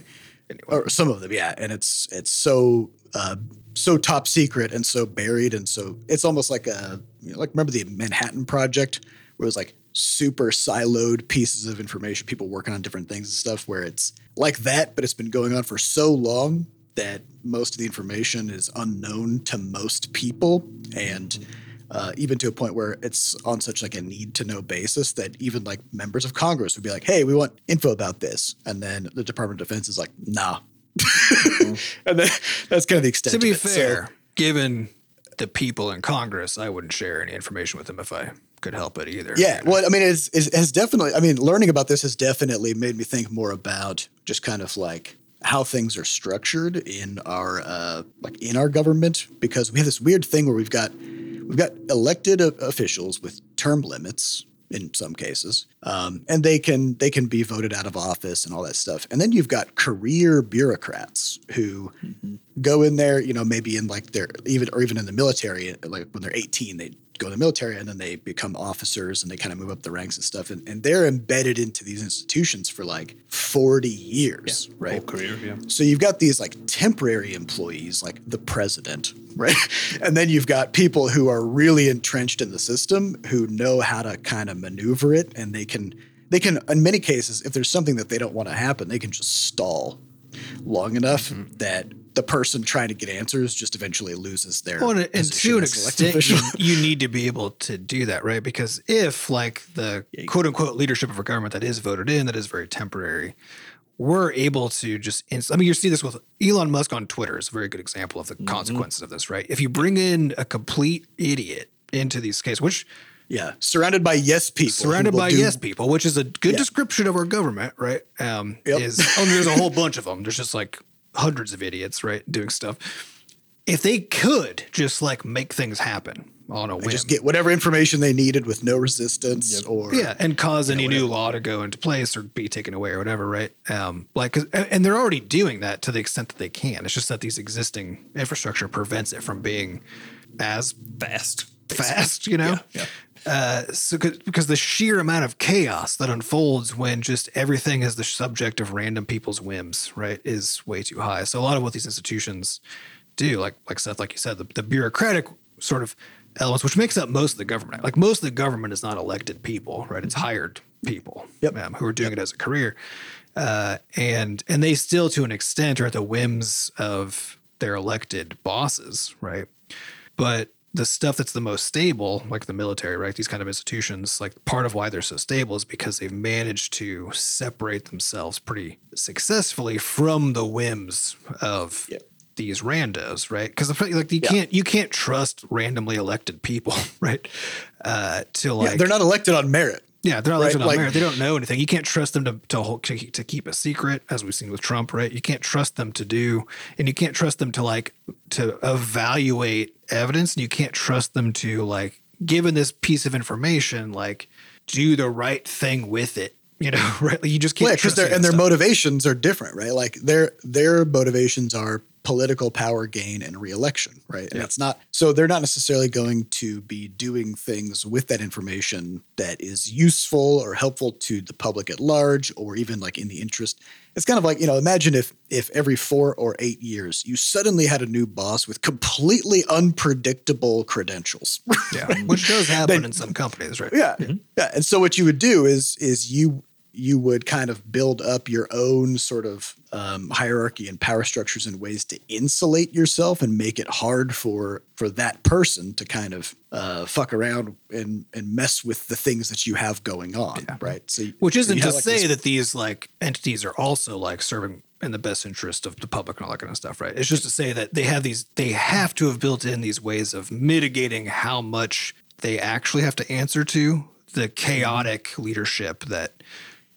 or some of them, yeah. And it's it's so uh, so top secret and so buried and so it's almost like a you know, like remember the Manhattan Project where it was like super siloed pieces of information, people working on different things and stuff. Where it's like that, but it's been going on for so long that most of the information is unknown to most people and uh, even to a point where it's on such like a need to know basis that even like members of congress would be like hey we want info about this and then the department of defense is like nah and then that's kind of the extent To be of it. So- fair, given the people in Congress, I wouldn't share any information with them if I could help it either. Yeah, well, I mean, it's, it has definitely. I mean, learning about this has definitely made me think more about just kind of like how things are structured in our uh, like in our government because we have this weird thing where we've got we've got elected officials with term limits in some cases, um, and they can they can be voted out of office and all that stuff. And then you've got career bureaucrats who go in there, you know, maybe in like their even or even in the military, like when they're 18, they go in the military and then they become officers and they kind of move up the ranks and stuff. And, and they're embedded into these institutions for like 40 years, right? Whole career, yeah. So you've got these like temporary employees, like the president, right? And then you've got people who are really entrenched in the system who know how to kind of maneuver it and they can they can in many cases if there's something that they don't want to happen, they can just stall long enough Mm-hmm. that the person trying to get answers just eventually loses their Well, and, and to an extent, you, you need to be able to do that, right? Because if, like, the quote unquote leadership of a government that is voted in, that is very temporary, we're able to just. Inst- I mean, you see this with Elon Musk on Twitter is a very good example of the consequences of this, right? If you bring in a complete idiot into these cases, which Yeah, surrounded by yes people. surrounded by do- yes people, which is a good Yeah. description of our government, right? Um, Yep. Is oh, there's a whole bunch of them. There's just like hundreds of idiots, right, doing stuff. If they could just like make things happen on a whim, Just get whatever information they needed with no resistance or yeah, and cause any new law to go into place or be taken away or whatever, right? Um, like, and they're already doing that to the extent that they can. It's just that these existing infrastructure prevents it from being as Fast. fast, you know? Yeah, Uh, so 'cause- because the sheer amount of chaos that unfolds when just everything is the subject of random people's whims, right, is way too high. So a lot of what these institutions do, like like Seth, like you said, the, the bureaucratic sort of elements, which makes up most of the government. Like most of the government is not elected people, right? It's hired people Yep. um, who are doing it as a career, uh, and and they still, to an extent, are at the whims of their elected bosses, right? But the stuff that's the most stable, like the military, right? These kind of institutions, like part of why they're so stable is because they've managed to separate themselves pretty successfully from the whims of these randos, right? Because like you can't you can't trust randomly elected people, right? Uh, to like yeah, they're not elected on merit. Yeah, they're not Right, on like- merit. They don't know anything. You can't trust them to to, hold, to to keep a secret, as we've seen with Trump, right? You can't trust them to do, and you can't trust them to like to evaluate evidence, and you can't trust them to like, given this piece of information, like do the right thing with it. You know, right? Like, you just can't Yeah, because trust and their stuff. motivations are different, right? Like their their motivations are political power gain and reelection, right? And Yeah. it's not so they're not necessarily going to be doing things with that information that is useful or helpful to the public at large or even like in the interest. It's kind of like, you know, imagine if if every 4 or 8 years you suddenly had a new boss with completely unpredictable credentials. yeah, which does happen Then- in some companies, right? Yeah. Mm-hmm. Yeah. And so what you would do is is you you would kind of build up your own sort of um, hierarchy and power structures and ways to insulate yourself and make it hard for for that person to kind of uh, fuck around and and mess with the things that you have going on, right? So you- Which isn't you to like say this- that these like entities are also like serving in the best interest of the public and all that kind of stuff, right? It's just to say that they have these, they have to have built in these ways of mitigating how much they actually have to answer to the chaotic leadership that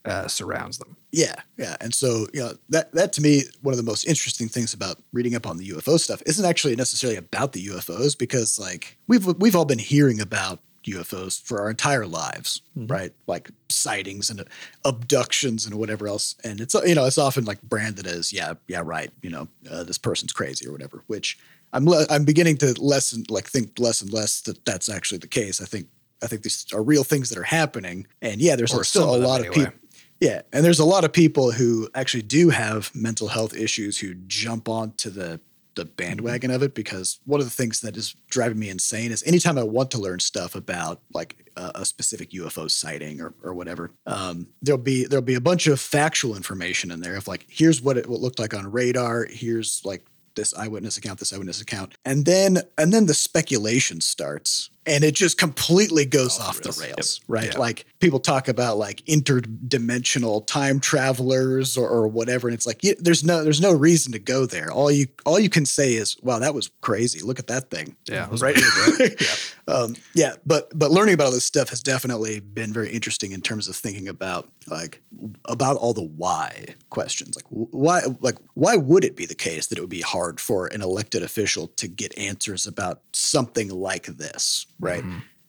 uh, surrounds them. Yeah, yeah, and so you know that that to me one of the most interesting things about reading up on the UFO stuff isn't actually necessarily about the UFOs because like we've we've all been hearing about UFOs for our entire lives, right? Like sightings and abductions and whatever else, and it's you know it's often like branded as yeah yeah right you know uh, this person's crazy or whatever, which I'm le- I'm beginning to lessen like think less and less that that's actually the case. I think I think these are real things that are happening, and yeah, there's Or still a lot of anyway. people. Yeah, and there's a lot of people who actually do have mental health issues who jump onto the the bandwagon of it because one of the things that is driving me insane is anytime I want to learn stuff about like a, a specific UFO sighting or, or whatever, um, there'll be there'll be a bunch of factual information in there of like here's what it what looked like on radar, here's like this eyewitness account, this eyewitness account, and then and then the speculation starts, and it just completely goes Off off, the the rails. Yep. right? Yeah. Like people talk about like interdimensional time travelers or, or whatever, and it's like yeah, there's no there's no reason to go there. All you all you can say is, "Wow, that was crazy! Look at that thing." Yeah, was right. weird, right? um, yeah, but but learning about all this stuff has definitely been very interesting in terms of thinking about like about all the why questions. Like why like why would it be the case that it would be hard for an elected official to get answers about something like this, right?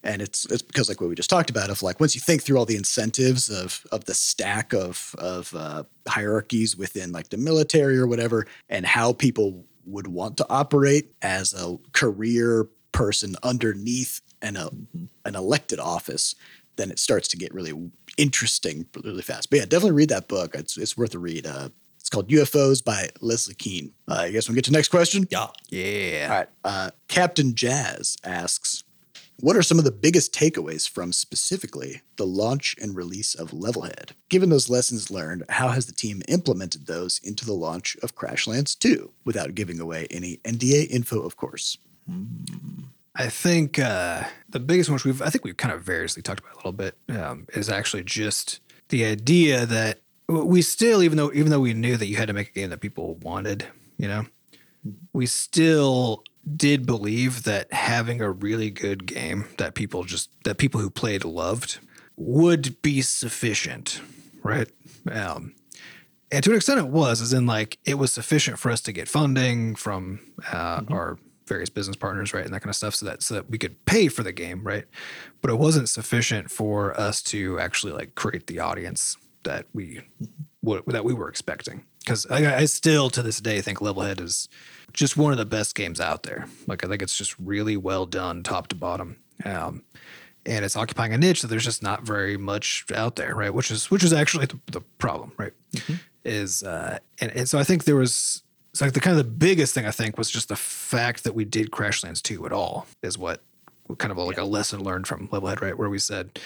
And it's it's because like what we just talked about of like once you think through all the incentives of of the stack of of uh, hierarchies within like the military or whatever, and how people would want to operate as a career person underneath an uh, an elected office, then it starts to get really interesting really fast. But yeah, definitely read that book. It's it's worth a read. Uh, it's called UFOs by Leslie Kean. Uh, guys want to get to the next question? Yeah. Yeah. All right. Uh, Captain Jazz asks, what are some of the biggest takeaways from specifically the launch and release of Levelhead? Given those lessons learned, how has the team implemented those into the launch of Crashlands 2 without giving away any NDA info, of course? I think uh, the biggest one, which we've I think we've kind of variously talked about a little bit, um, is actually just the idea that we still, even though even though we knew that you had to make a game that people wanted, you know, we still did believe that having a really good game that people just that people who played loved would be sufficient, right? Um, and to an extent, it was, as in like it was sufficient for us to get funding from uh, our various business partners, right, and that kind of stuff, so that so that we could pay for the game, right? But it wasn't sufficient for us to actually like create the audience that we what that we were expecting. Because I, I still to this day think Levelhead is just one of the best games out there. Like I think it's just really well done, top to bottom. Um, and it's occupying a niche that there's just not very much out there, right? Which is which is actually the, the problem, right? Is uh, and and so I think there was it's like the kind of the biggest thing I think was just the fact that we did Crashlands 2 at all is what kind of like a lesson learned from Levelhead, right? Where we said,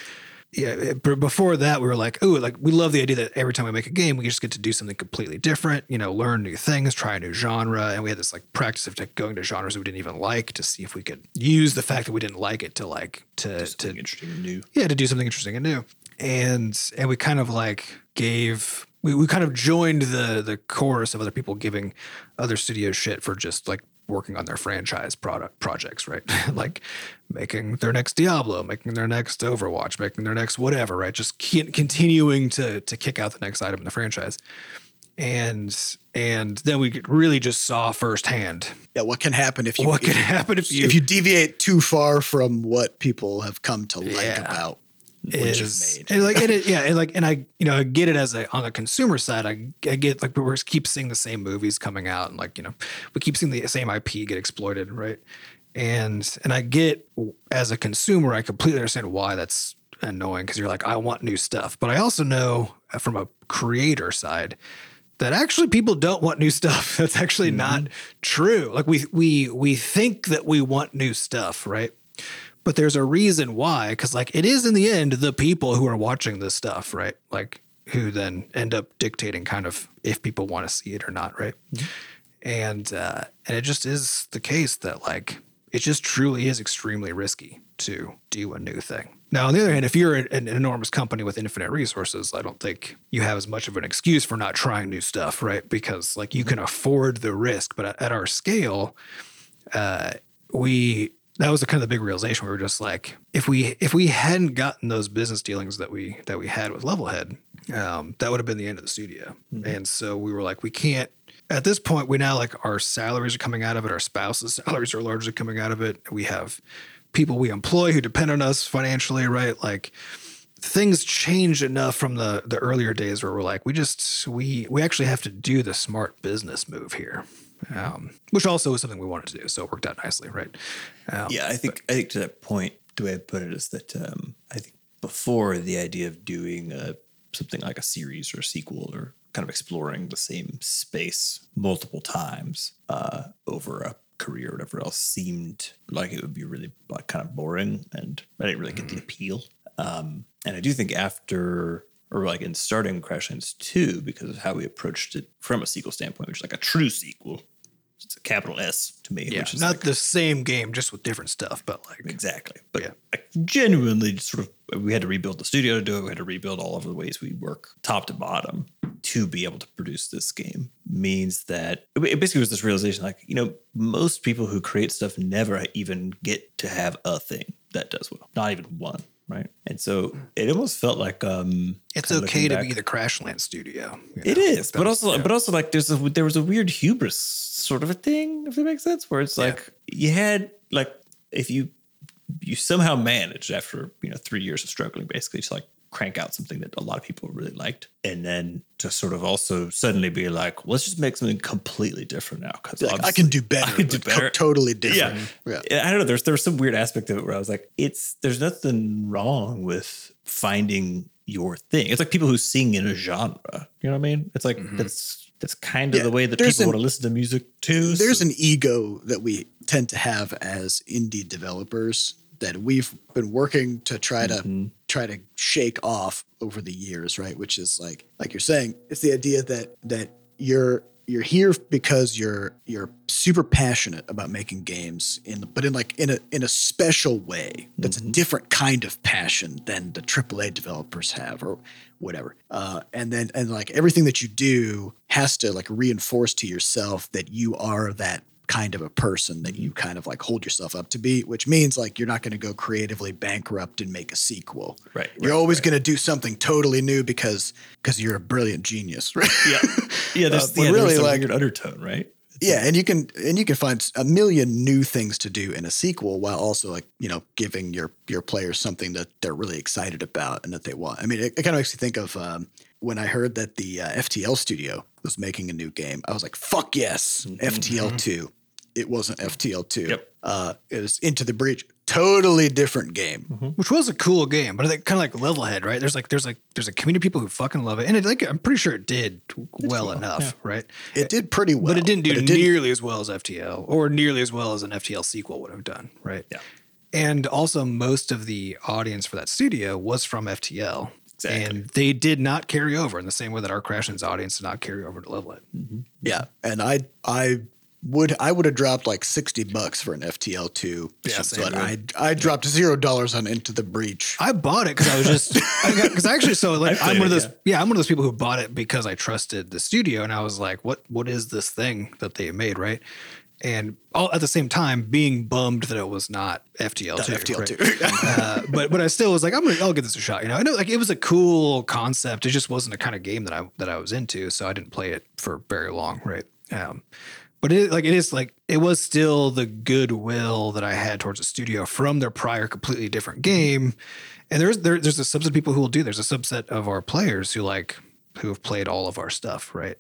yeah, eh, but before that, we were like, oh, like we love the idea that every time we make a game, we just get to do something completely different, you know, learn new things, try a new genre. And we had this like practice of like, going to genres that we didn't even like to see if we could use the fact that we didn't like it to like, to, to, interesting and new. yeah, to do something interesting and new. And and we kind of like gave we, we kind of joined the the chorus of other people giving other studios shit for just like working on their franchise product projects, right? like making their next Diablo, making their next Overwatch, making their next whatever, right? Just continuing to to kick out the next item in the franchise. And and then we really just saw firsthand Yeah, what can happen if you what if, could happen if you if you deviate too far from what people have come to like Yeah. about what is and like and it, yeah and like and I you know I get it as a on the consumer side I, I get like we keep seeing the same movies coming out and like you know we keep seeing the same IP get exploited right and and I get as a consumer I completely understand why that's annoying because you're like I want new stuff but I also know uh, from a creator side that actually people don't want new stuff. That's actually not mm-hmm. true. Like we we we think that we want new stuff, right? But there's a reason why, because like it is in the end the people who are watching this stuff, right? Like who then end up dictating kind of if people want to see it or not, right? And uh, and it just is the case that like it just truly is extremely risky to do a new thing. Now, on the other hand, if you're an, an enormous company with infinite resources, I don't think you have as much of an excuse for not trying new stuff, right? Because like you can afford the risk, but at, at our scale, uh, we that was the kind of the big realization. We were just like, if we if we hadn't gotten those business dealings that we that we had with Levelhead, um, that would have been the end of the studio. And so we were like, we can't. At this point, we now like our salaries are coming out of it. Our spouses' salaries are largely coming out of it. We have people we employ who depend on us financially, right? Like things changed enough from the the earlier days where we're like, we just we we actually have to do the smart business move here. Um, which also was something we wanted to do, so it worked out nicely, right? Um, Yeah, I think I think to that point, the way I put it is that um, I think before the idea of doing a, something like a series or a sequel or kind of exploring the same space multiple times uh, over a career or whatever else seemed like it would be really like kind of boring, and I didn't really get the appeal. Um, and I do think after or like in starting Crashlands 2, because of how we approached it from a sequel standpoint, which is like a true sequel. It's a capital S to me, yeah, which is not like the same game, just with different stuff, but like Exactly. But Yeah. like genuinely just sort of we had to rebuild the studio to do it. We had to rebuild all of the ways we work top to bottom to be able to produce this game means that it basically was this realization like, you know, most people who create stuff never even get to have a thing that does well. Not even one. Right. And so it almost felt like um it's okay to back- be the Crashland studio. you know? is, but also, yeah. but also, like there's a there was a weird hubris sort of a thing, if that makes sense, where it's Yeah. like you had like if you you somehow managed after you know three years of struggling, basically, to like crank out something that a lot of people really liked, and then to sort of also suddenly be like, let's just make something completely different now because Like, I can do better. I can do better. totally different. Yeah. Yeah. I don't know. There's there was some weird aspect of it where I was like, it's there's nothing wrong with finding your thing. It's like people who sing in a genre. You know what I mean? It's like that's that's kind of Yeah, the way that there's people an- want to listen to music too. There's so- an ego that we tend to have as indie developers that we've been working to try to Mm-hmm. Try to shake off over the years, right? Which is like like you're saying, it's the idea that that you're you're here because you're you're super passionate about making games in but in like in a in a special way that's a different kind of passion than the AAA developers have or whatever. Uh, and then and like everything that you do has to like reinforce to yourself that you are that kind of a person that you kind of like hold yourself up to be, which means like you're not going to go creatively bankrupt and make a sequel. Right, You're right, always right. going to do something totally new because because you're a brilliant genius, right? Yeah, yeah. There's Uh, yeah, really, like- like weird undertone, right? yeah, and you can and you can find a million new things to do in a sequel while also like you know giving your your players something that they're really excited about and that they want. I mean, it, it kind of makes you think of um, when I heard that the uh, FTL studio was making a new game. I was like, "Fuck yes, FTL two." It wasn't FTL two. Yep. Uh, it was Into the Breach. Totally different game. which was a cool game, but I kind of like Levelhead, right? There's like there's like there's a community of people who fucking love it, and it, like I'm pretty sure it did well enough, right? It did pretty well, but it didn't do but it didn't- nearly as well as FTL or nearly as well as an FTL sequel would have done, right? Yeah. And also, most of the audience for that studio was from FTL. Exactly. And they did not carry over in the same way that our Crashlands audience did not carry over to Levelhead. Mm-hmm. Yeah, and I I would I would have dropped like sixty bucks for an FTL two. Yeah, but here. I I dropped zero dollars on Into the Breach. I bought it because I was just because I actually so like I I'm one of those it, yeah. I'm one of those people who bought it because I trusted the studio and I was like what what is this thing that they made right and all at the same time being bummed that it was not FTL two FTL right? uh, but but I still was like I'm gonna I'll give this a shot you know I know like it was a cool concept it just wasn't the kind of game that I that I was into so I didn't play it for very long right um but it like it is like it was still the goodwill that I had towards the studio from their prior completely different game. And there's there, there's a subset of people who will do. There's a subset of our players who like who have played all of our stuff, right?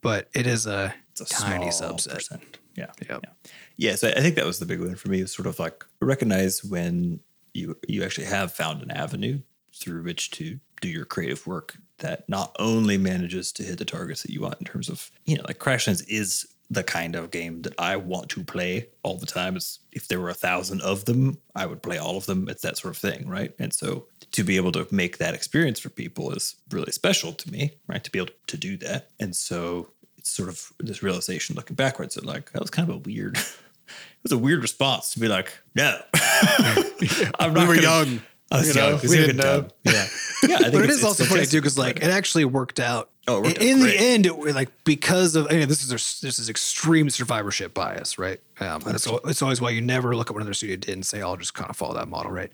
But it is a, It's a tiny subset. percent. Yeah. Yep. Yeah. Yeah. So I think that was the big one for me. Was sort of like recognize when you you actually have found an avenue through which to do your creative work that not only manages to hit the targets that you want in terms of you know like Crashlands is the kind of game that I want to play all the time. It's if there were a thousand of them, I would play all of them. It's that sort of thing, right? And so to be able to make that experience for people is really special to me, right? To be able to do that. And so it's sort of this realization looking backwards that like that was kind of a weird it was a weird response to be like, no. I'm not we were gonna- young. I was you young. know, we didn't know. Yeah. Yeah. I think But it's- also funny fantastic. too because like it actually worked out. Oh, it worked out in the end, it like because of I mean, this is this is extreme survivorship bias, right? Um, and it's, it's always why you never look at what another studio did and say, "I'll just kind of follow that model," right?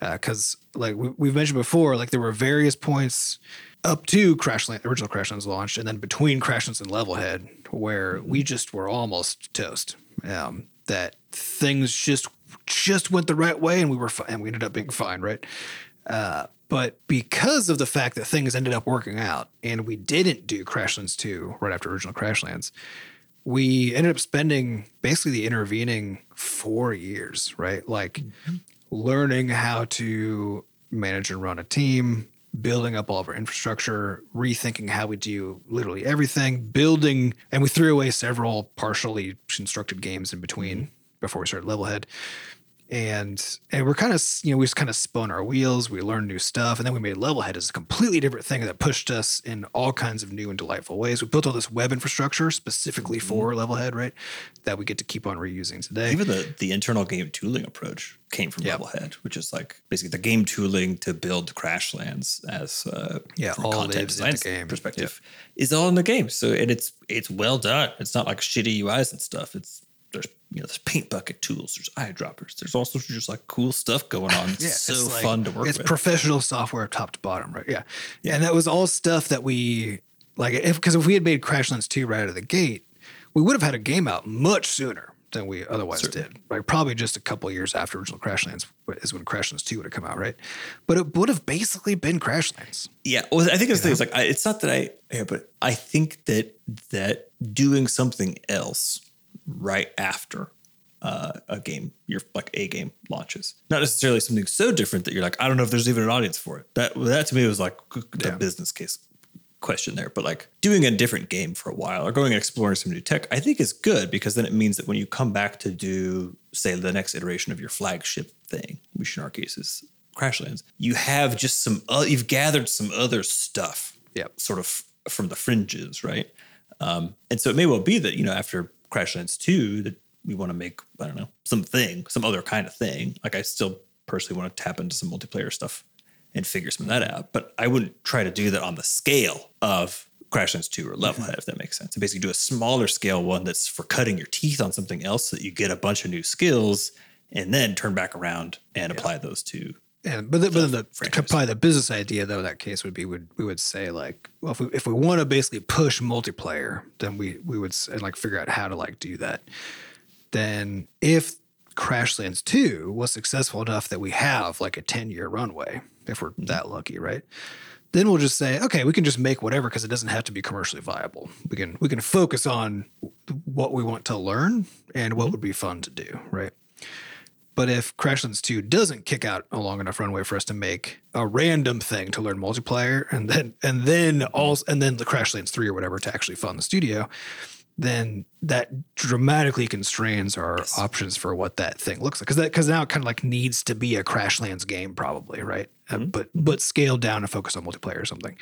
Because like we, we've mentioned before, like there were various points up to Crashland, original Crashlands launched, and then between Crashlands and Levelhead, where we just were almost toast. Um, that things just just went the right way, and we were fi- and we ended up being fine, right? Uh, but because of the fact that things ended up working out and we didn't do Crashlands 2 right after original Crashlands, we ended up spending basically the intervening four years, right? Like learning how to manage and run a team, building up all of our infrastructure, rethinking how we do literally everything, building, and we threw away several partially constructed games in between mm-hmm. before we started Levelhead and and we're kind of you know we just kind of spun our wheels we learned new stuff and then we made levelhead as a completely different thing that pushed us in all kinds of new and delightful ways we built all this web infrastructure specifically for levelhead right that we get to keep on reusing today Even the, the internal game tooling approach came from Yep. Levelhead, which is like basically the game tooling to build Crashlands as uh, Yeah, from all content lives in the design game. perspective is all in the game. So and it's it's well done. It's not like shitty UIs and stuff. It's there's you know there's paint bucket tools, there's eyedroppers, there's all sorts of just like cool stuff going on. It's Yeah, so it's like- fun to work with. It's with. professional software top to bottom, right? Yeah. yeah, And that was all stuff that we like if because if we had made Crashlands 2 right out of the gate, we would have had a game out much sooner than we otherwise did. Right. Probably just a couple years after original Crashlands is when Crashlands 2 would have come out, right? But it would have basically been Crashlands. Yeah, well, I think the thing is like I, it's not that I, yeah, but I think that that doing something else right after uh, a game, your like a game launches, not necessarily something so different that you're like, I don't know if there's even an audience for it. That that to me was like the Yeah. business case question there. But like doing a different game for a while or going and exploring some new tech, I think is good because then it means that when you come back to do, say, the next iteration of your flagship thing, which in our case is Crashlands, you have just some, uh, you've gathered some other stuff yeah, sort of from the fringes, right? Um, and so it may well be that, you know, after Crashlands 2, that we want to make, I don't know, something, some other kind of thing. Like I still personally want to tap into some multiplayer stuff and figure some of that out. But I wouldn't try to do that on the scale of Crashlands 2 or Levelhead, if that makes sense. So basically do a smaller scale one that's for cutting your teeth on something else so that you get a bunch of new skills and then turn back around and apply those to Yeah, but the, but then the franchise. probably the business idea though that case would be would we would say like well if we if we want to basically push multiplayer then we we would and like figure out how to like do that. Then if Crashlands 2 was successful enough that we have like a 10 year runway if we're mm-hmm. that lucky, right? Then we'll just say, okay, we can just make whatever because it doesn't have to be commercially viable. We can we can focus on what we want to learn and what mm-hmm. would be fun to do, right? But if Crashlands 2 doesn't kick out a long enough runway for us to make a random thing to learn multiplayer and then and then also and then the Crashlands 3 or whatever to actually fund the studio, then that dramatically constrains our options for what that thing looks like. Cause that cause now it kind of like needs to be a Crashlands game, probably, right? Uh, but but scaled down and focus on multiplayer or something.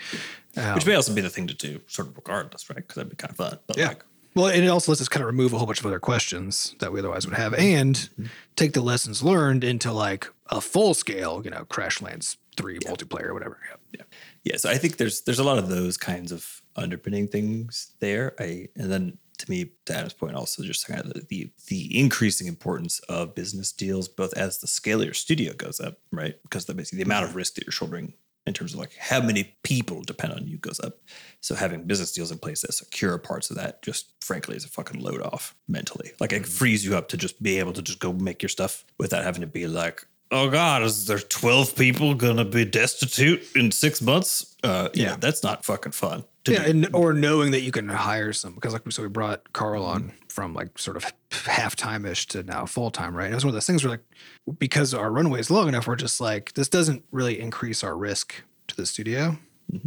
which may also be the thing to do, sort of regardless, right? Because that'd be kind of fun. But like, Well, and it also lets us kind of remove a whole bunch of other questions that we otherwise would have and mm-hmm. take the lessons learned into like a full scale, you know, Crashlands 3 multiplayer or whatever. yeah, yeah. So I think there's there's a lot of those kinds of underpinning things there. I and then to me, to Adam's point, also just kind of the, the the increasing importance of business deals, both as the scale of your studio goes up, right? Because the basically the amount of mm-hmm. risk that you're shouldering in terms of like how many people depend on you goes up. So having business deals in place that secure parts of that just frankly is a fucking load off mentally. Like it frees you up to just be able to just go make your stuff without having to be like, oh God, is there 12 people gonna be destitute in six months? Uh yeah, Yeah. that's not fucking fun. Yeah, and or knowing that you can hire some because like so we brought Carl on from like sort of half time ish to now full time, right? And it was one of those things where like because our runway is long enough, we're just like this doesn't really increase our risk to the studio,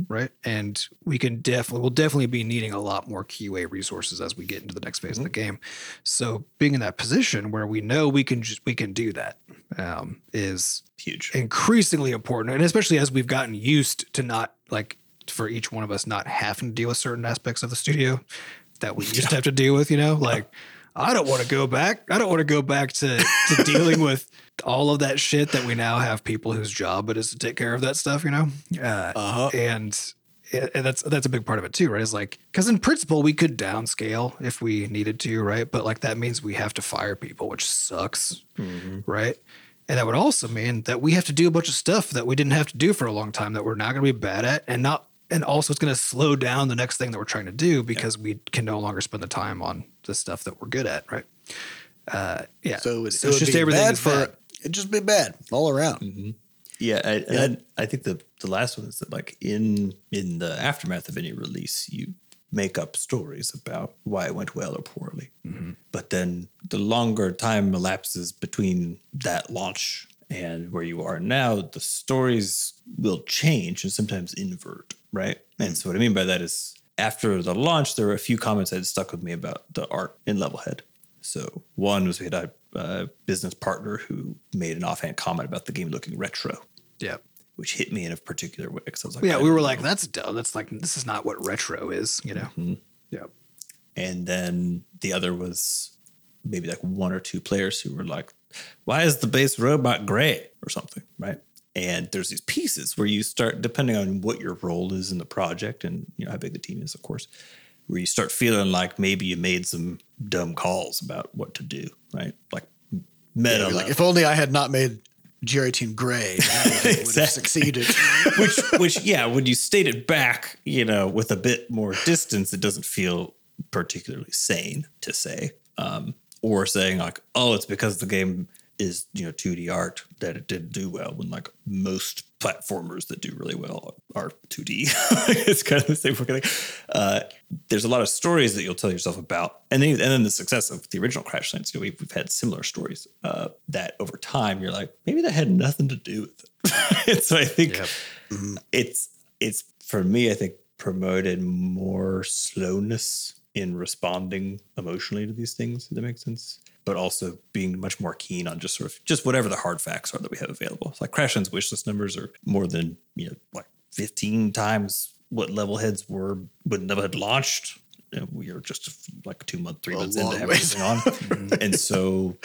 right? And we can definitely we'll definitely be needing a lot more QA resources as we get into the next phase of the game. So being in that position where we know we can just we can do that um, is huge. increasingly important and especially as we've gotten used to not like for each one of us not having to deal with certain aspects of the studio that we used to have to deal with you know like i don't want to go back i don't want to go back to, to dealing with all of that shit that we now have people whose job it is to take care of that stuff you know uh, Uh-huh. and and that's that's a big part of it too, right? Is like because in principle we could downscale if we needed to, right? But like that means we have to fire people, which sucks, right? And that would also mean that we have to do a bunch of stuff that we didn't have to do for a long time that we're not going to be bad at, and not and also it's going to slow down the next thing that we're trying to do because we can no longer spend the time on the stuff that we're good at, right? Uh, yeah. So, it, it's just be everything bad for bad. it'd just be bad all around. Yeah, I, and then I think the the last one is that like in in the aftermath of any release, you make up stories about why it went well or poorly. But then the longer time elapses between that launch and where you are now, the stories will change and sometimes invert, right? And so what I mean by that is after the launch, there were a few comments that stuck with me about the art in Levelhead. So one was we had a, a business partner who made an offhand comment about the game looking retro Yeah. which hit me in a particular way. Because I was like, Yeah, we were don't like, that's dumb. That's like, this is not what retro is, you know? Mm-hmm. Yeah. and then the other was maybe like one or two players who were like, why is the base robot gray or something, right? And there's these pieces where you start, depending on what your role is in the project and you know how big the team is, of course, where you start feeling like maybe you made some dumb calls about what to do, right? Like meta, You're like, if only I had not made GR-18 Gray, I would have succeeded. which which yeah when you state it back you know with a bit more distance it doesn't feel particularly sane to say um or saying like oh it's because the game is you know 2d art that it didn't do well when like most platformers that do really well are 2d it's kind of the same fucking thing. Uh there's a lot of stories that you'll tell yourself about and then and then the success of the original crashlands you know we've, we've had similar stories uh that over time you're like maybe that had nothing to do with it. So i think Yep. it's it's for me i think promoted more slowness in responding emotionally to these things if that makes sense but also being much more keen on just sort of just whatever the hard facts are that we have available. It's like crashlands wish list numbers are more than you know like 15 times what Levelhead's were when Levelhead launched. Know, we are just like two months, three months into everything on, and so,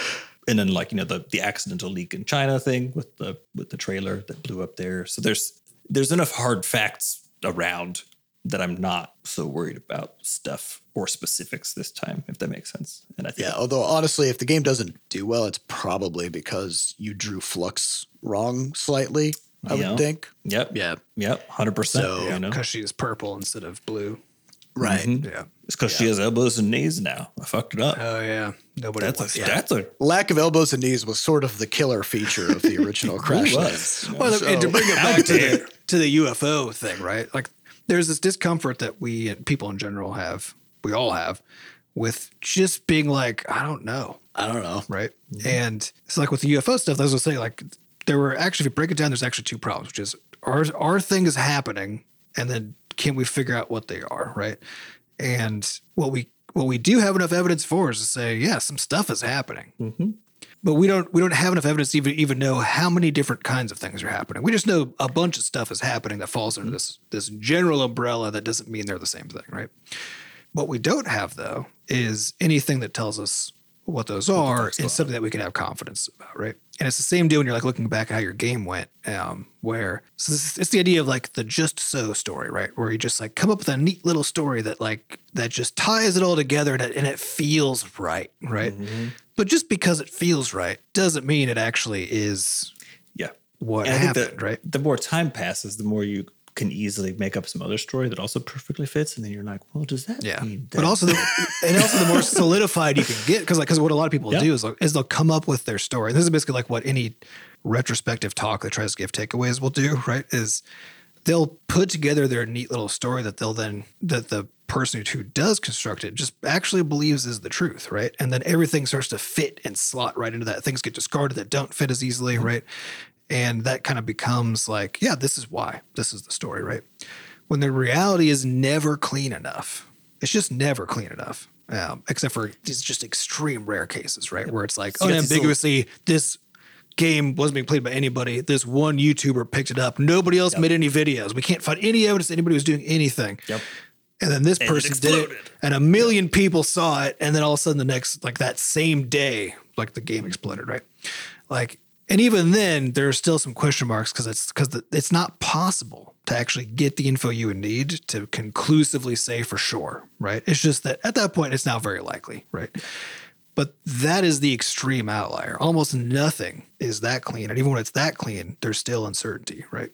and then like you know the the accidental leak in China thing with the with the trailer that blew up there. So there's there's enough hard facts around that I'm not so worried about stuff or specifics this time, if that makes sense. And I think Yeah, although honestly, if the game doesn't do well, it's probably because you drew Flux wrong slightly. I Yeah. would think. Yep. Yeah, Yep. Hundred percent. So- You know, because she's purple instead of blue. right. Mm-hmm. Yeah. it's because she has elbows and knees now. I fucked it up. Oh yeah. Nobody that's wants a that. that's a Lack of elbows and knees was sort of the killer feature of the original Crash. was. Lands. you know. Well, and to bring it back to the, to the UFO thing, right? Like, there's this discomfort that we and people in general have, we all have, with just being like, I don't know, I don't know. right? Mm-hmm. And it's like with the UFO stuff, as I was saying, like, there were actually, if you break it down, there's actually two problems, which is our, our thing is happening, and then can we figure out what they are, right? And what we what we do have enough evidence for is to say, yeah, some stuff is happening mm-hmm. But we don't we don't have enough evidence to even even know how many different kinds of things are happening. We just know a bunch of stuff is happening that falls under this this general umbrella that doesn't mean they're the same thing, right? What we don't have though is anything that tells us what those are and something that we can have confidence about, right? And it's the same deal when you're like looking back at how your game went, um, where so this, it's the idea of like the just so story, right? Where you just like come up with a neat little story that like that just ties it all together and it, and it feels right, right? But just because it feels right doesn't mean it actually is yeah. what And I think happened, that right? the more time passes, the more you can easily make up some other story that also perfectly fits, and then you're like, well, does that Yeah, mean but also the and also the more solidified you can get because like because what a lot of people Yeah. do is like, is they'll come up with their story. This is basically like what any retrospective talk that tries to give takeaways will do, right? Is they'll put together their neat little story that they'll then that the person who does construct it just actually believes is the truth, right? And then everything starts to fit and slot right into that. Things get discarded that don't fit as easily, right? And that kind of becomes like, yeah, this is why. This is the story, right? When the reality is never clean enough. It's just never clean enough. Um, except for these just extreme rare cases, right? Where it's like So you got these little- unambiguously, this game wasn't being played by anybody. This one YouTuber picked it up. Nobody else made any videos. We can't find any evidence anybody was doing anything. Yep. And then this it person did it, and a million people saw it, and then all of a sudden, the next, like that same day, like the game exploded, right? Like, and even then, there are still some question marks because it's because it's not possible to actually get the info you would need to conclusively say for sure, right? It's just that at that point, it's now very likely, right? But that is the extreme outlier. Almost nothing is that clean, and even when it's that clean, there's still uncertainty, right?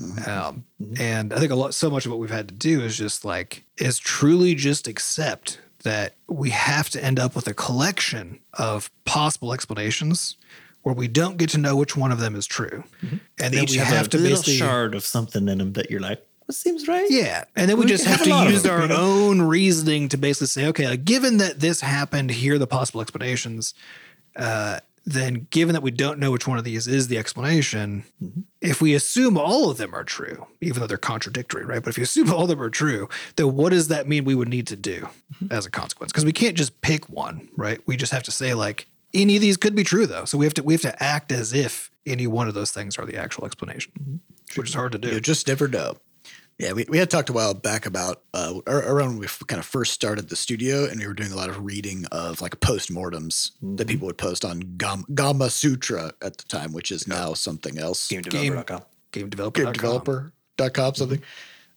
Mm-hmm. Um, mm-hmm. and I think a lot, so much of what we've had to do is just like, is truly just accept that we have to end up with a collection of possible explanations where we don't get to know which one of them is true. Mm-hmm. And They then each we have, have a to little basically. shard of something in them that you're like, what seems right? Yeah. And then we, We just have have to use our own reasoning to basically say, okay, like, given that this happened, here are the possible explanations. Uh, then, given that we don't know which one of these is the explanation, Mm-hmm. if we assume all of them are true, even though they're contradictory, right? But if you assume all of them are true, then what does that mean we would need to do Mm-hmm. as a consequence? Because we can't just pick one, right? We just have to say like any of these could be true, though. So we have to we have to act as if any one of those things are the actual explanation, Mm-hmm. which is hard to do. You just never know. Yeah, we, we had talked a while back about uh, around when we kind of first started the studio, and we were doing a lot of reading of like postmortems that people would post on Gam- Gamasutra at the time, which is now something else. GameDeveloper.com. Game developer. GameDeveloper.com, something.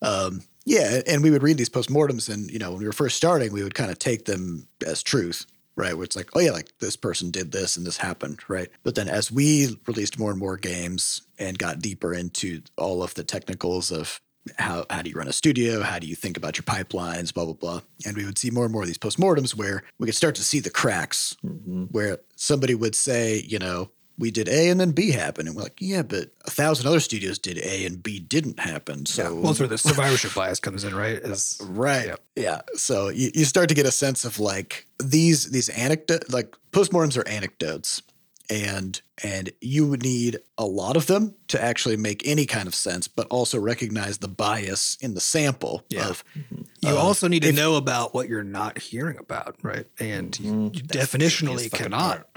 Um, yeah, and we would read these postmortems, and you know, when we were first starting, we would kind of take them as truth, right? Where it's like, oh yeah, like this person did this and this happened, right? But then as we released more and more games and got deeper into all of the technicals of how how do you run a studio, how do you think about your pipelines, blah blah blah, and we would see more and more of these postmortems where we could start to see the cracks, mm-hmm. where somebody would say, you know. We did A and then B happened, and we're like, yeah, but a thousand other studios did A and B didn't happen. So Well, that's where the survivorship bias comes in, right? Is Right. Yeah. Yeah. So you, you start to get a sense of like these these anecdote like postmortems are anecdotes. And and you would need a lot of them to actually make any kind of sense, but also recognize the bias in the sample Yeah. of you Um, also need to know about what you're not hearing about, right? And you, you definitionally cannot.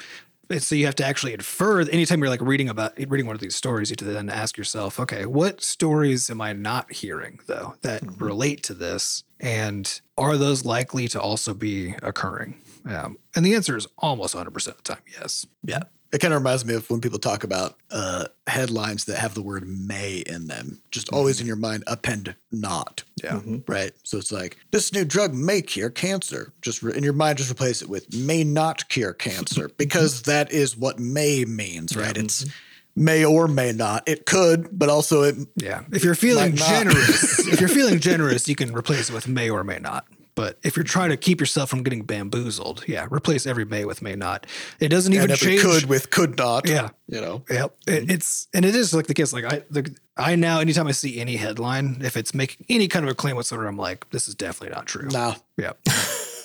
And so you have to actually infer. That anytime you're like reading about reading one of these stories, you have to then ask yourself, okay, what stories am I not hearing though that relate to this? And are those likely to also be occurring? Um, and the answer is almost 100% of the time, yes. Yeah. It kind of reminds me of when people talk about uh, headlines that have the word may in them. Just always mm-hmm. in your mind, append not. Yeah. Mm-hmm. Right. So it's like, this new drug may cure cancer. Just re- in your mind, just replace it with may not cure cancer because that is what may means, right? It's mm-hmm. may or may not. It could, but also it. Yeah. If you're feeling generous, if you're feeling generous, you can replace it with may or may not. But if you're trying to keep yourself from getting bamboozled, yeah, replace every may with may not. It doesn't even change. could with could not. Yeah. You know. Yep. It, it's and it is like the case. Like I, the, I now anytime I see any headline, if it's making any kind of a claim whatsoever, I'm like, this is definitely not true. No. Yep.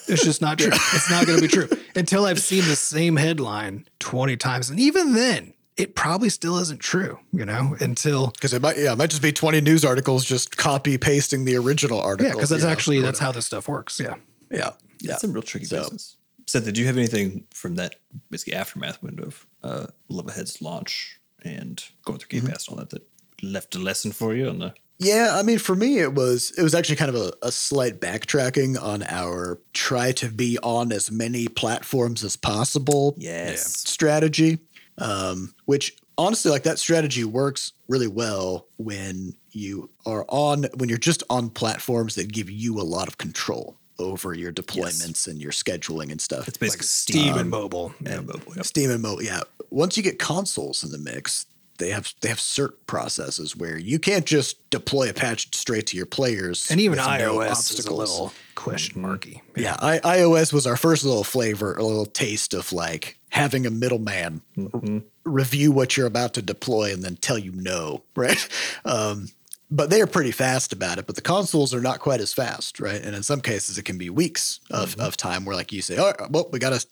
It's just not true. It's not going to be true until I've seen the same headline 20 times. And even then, it probably still isn't true, you know, until, Because it might, yeah, it might just be 20 news articles just copy pasting the original article. yeah, because that's you know, actually, that's how this stuff works. Yeah. whatever. yeah. It's a real tricky So- business. Seth, did you have anything from that basically aftermath window of uh, Levelhead's launch and going through Game Pass and all that that left a lesson for you on the Yeah, I mean, for me, it was it was actually kind of a, a slight backtracking on our try to be on as many platforms as possible yes strategy, um, which honestly, like that strategy works really well when you are on when you're just on platforms that give you a lot of control over your deployments and your scheduling and stuff. It's basically Like Steam and mobile. and mobile. Yep. Steam and mobile. yeah. Once you get consoles in the mix, they have they have cert processes where you can't just deploy a patch straight to your players. And even with no iOS is a little question marky. Yeah, I, iOS was our first little flavor, a little taste of like having a middleman r- review what you're about to deploy and then tell you no, right? Um, but they are pretty fast about it. But the consoles are not quite as fast, right? And in some cases, it can be weeks of, of time where, like you say, all right, well, we got a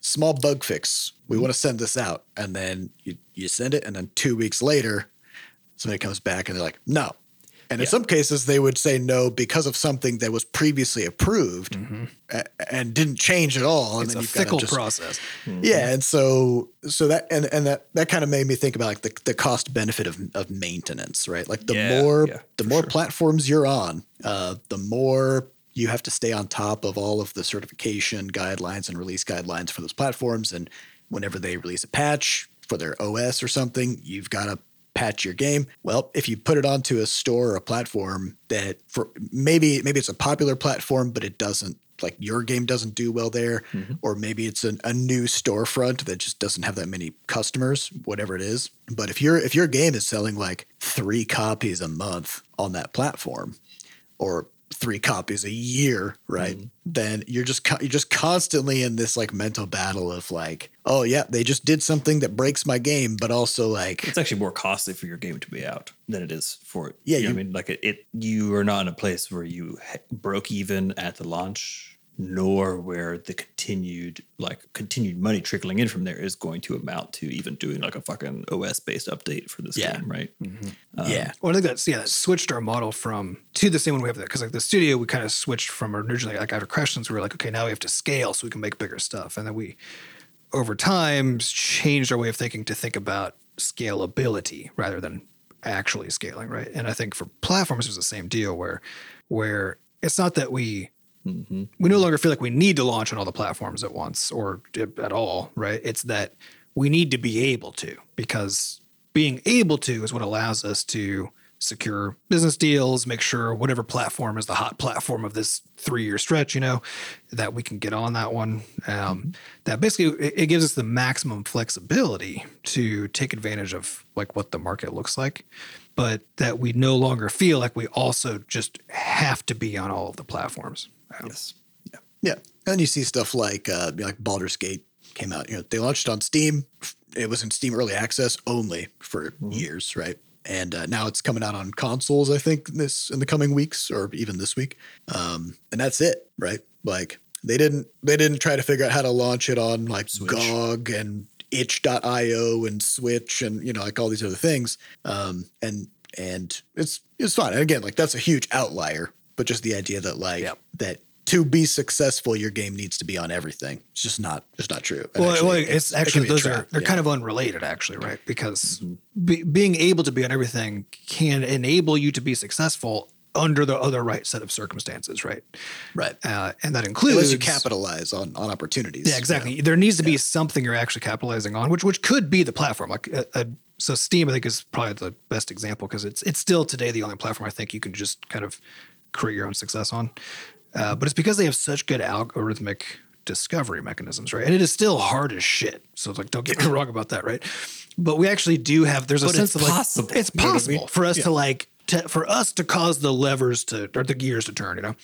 small bug fix. We want to send this out, and then you you send it, and then two weeks later, somebody comes back and they're like, no. And in some cases, they would say no because of something that was previously approved a- and didn't change at all. And It's a you've fickle just- process. Yeah, and so so that and and that that kind of made me think about like the, the cost benefit of of maintenance, right? Like the Yeah, more yeah, the more sure. platforms you're on, uh, the more you have to stay on top of all of the certification guidelines and release guidelines for those platforms. And whenever they release a patch for their OS or something, you've got to patch your game. Well, if you put it onto a store or a platform that for maybe maybe it's a popular platform, but it doesn't like your game doesn't do well there, mm-hmm. or maybe it's an, a new storefront that just doesn't have that many customers, whatever it is. But if your if your game is selling like three copies a month on that platform, or three copies a year, right? Mm-hmm. Then you're just co- you're just constantly in this like mental battle of like, oh yeah, they just did something that breaks my game, but also like It's actually more costly for your game to be out than it is for Yeah, You you- I mean, like it, it, you are not in a place where you ha- broke even at the launch, nor where the continued like continued money trickling in from there is going to amount to even doing like a fucking OS based update for this Yeah. game, right? Mm-hmm. Um, yeah, Well, I think that's yeah, that switched our model from to the same one we have there because like the studio we kind of switched from originally like after Crashlands we were like okay now we have to scale so we can make bigger stuff and then we over time changed our way of thinking to think about scalability rather than actually scaling right and I think for platforms it was the same deal where where it's not that we we no longer feel like we need to launch on all the platforms at once or at all, right? It's that we need to be able to because being able to is what allows us to secure business deals, make sure whatever platform is the hot platform of this three year stretch, you know, that we can get on that one. Um, that basically it, it gives us the maximum flexibility to take advantage of like what the market looks like, but that we no longer feel like we also just have to be on all of the platforms. Yes. Yeah. yeah. And you see stuff like uh, like Baldur's Gate came out. You know, they launched on Steam. It was in Steam Early Access only for years, right? And uh, now it's coming out on consoles. I think this in the coming weeks or even this week. Um, and that's it, right? Like they didn't they didn't try to figure out how to launch it on like GOG and itch.io and Switch and you know like all these other things. Um, and and it's it's fine. And again, like that's a huge outlier, but just the idea that like Yep. that to be successful, your game needs to be on everything. It's just not just not true. And Well, actually, well, it- it's it actually a those are they're yeah. kind of unrelated, actually, right? Because be, being able to be on everything can enable you to be successful under the other right set of circumstances, right? Right. Uh, and that includes Unless you capitalize on on opportunities. Yeah, exactly. There needs to be something you're actually capitalizing on, which which could be the platform. Like, uh, uh, so Steam, I think, is probably the best example because it's it's still today the only platform I think you can just kind of create your own success on. Uh, but it's because they have such good algorithmic discovery mechanisms, right? And it is still hard as shit. So it's like, don't get me wrong about that, right? But we actually do have. There's a But sense of like possible, it's you know I possible mean? for us to like to, for us to cause the levers to or the gears to turn, you know.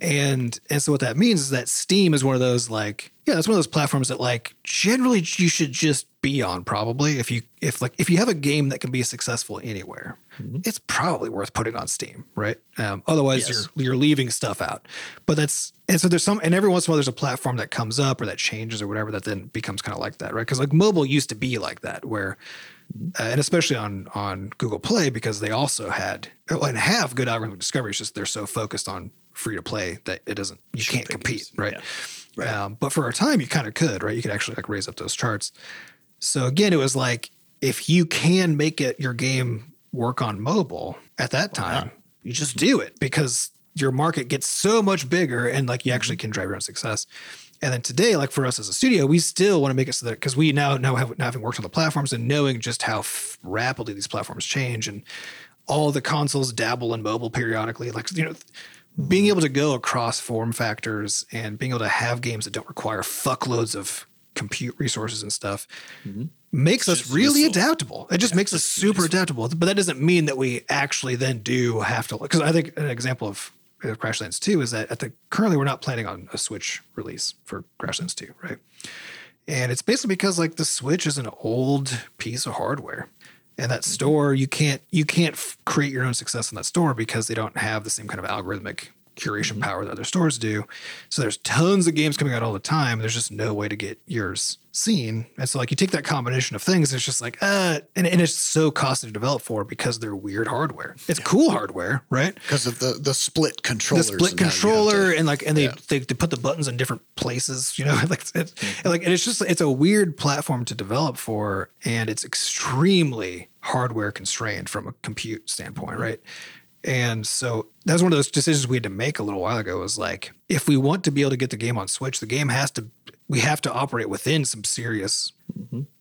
And and so what that means is that Steam is one of those like yeah, that's one of those platforms that like generally you should just be on probably if you if like if you have a game that can be successful anywhere, it's probably worth putting on Steam, right? Um, otherwise Yes. you're you're leaving stuff out. But that's and so there's some and every once in a while there's a platform that comes up or that changes or whatever that then becomes kind of like that, right? Because like mobile used to be like that where uh, and especially on on Google Play because they also had and have good algorithmic discovery. It's just they're so focused on free to play that it doesn't you can't compete, right? Um, but for our time, you kind of could, right? You could actually like raise up those charts. So again, it was like if you can make it your game work on mobile at that time, you just do it because your market gets so much bigger and like you actually can drive your own success. And then today, like for us as a studio, we still want to make it so that because we now now have now having worked on the platforms and knowing just how f- rapidly these platforms change and all the consoles dabble in mobile periodically, like you know, being able to go across form factors and being able to have games that don't require fuckloads of compute resources and stuff makes us really useful. adaptable. It just makes us super adaptable. But that doesn't mean that we actually then do have to. Because I think an example of Crashlands 2 is that at the currently we're not planning on a Switch release for Crashlands 2, right? And it's basically because like the Switch is an old piece of hardware. And that mm-hmm. store, you can't you can't f- create your own success in that store because they don't have the same kind of algorithmic curation mm-hmm. power that other stores do. So there's tons of games coming out all the time. There's just no way to get yours seen. And so like you take that combination of things, it's just like uh, and, and it's so costly to develop for because they're weird hardware. It's cool hardware, right? because of the the split controller. the split and how you have controller to- and like and they, Yeah. they they put the buttons in different places you know like it's, it's and like and it's just it's a weird platform to develop for and it's extremely hardware constrained from a compute standpoint right and so that was one of those decisions we had to make a little while ago was like if we want to be able to get the game on switch the game has to we have to operate within some serious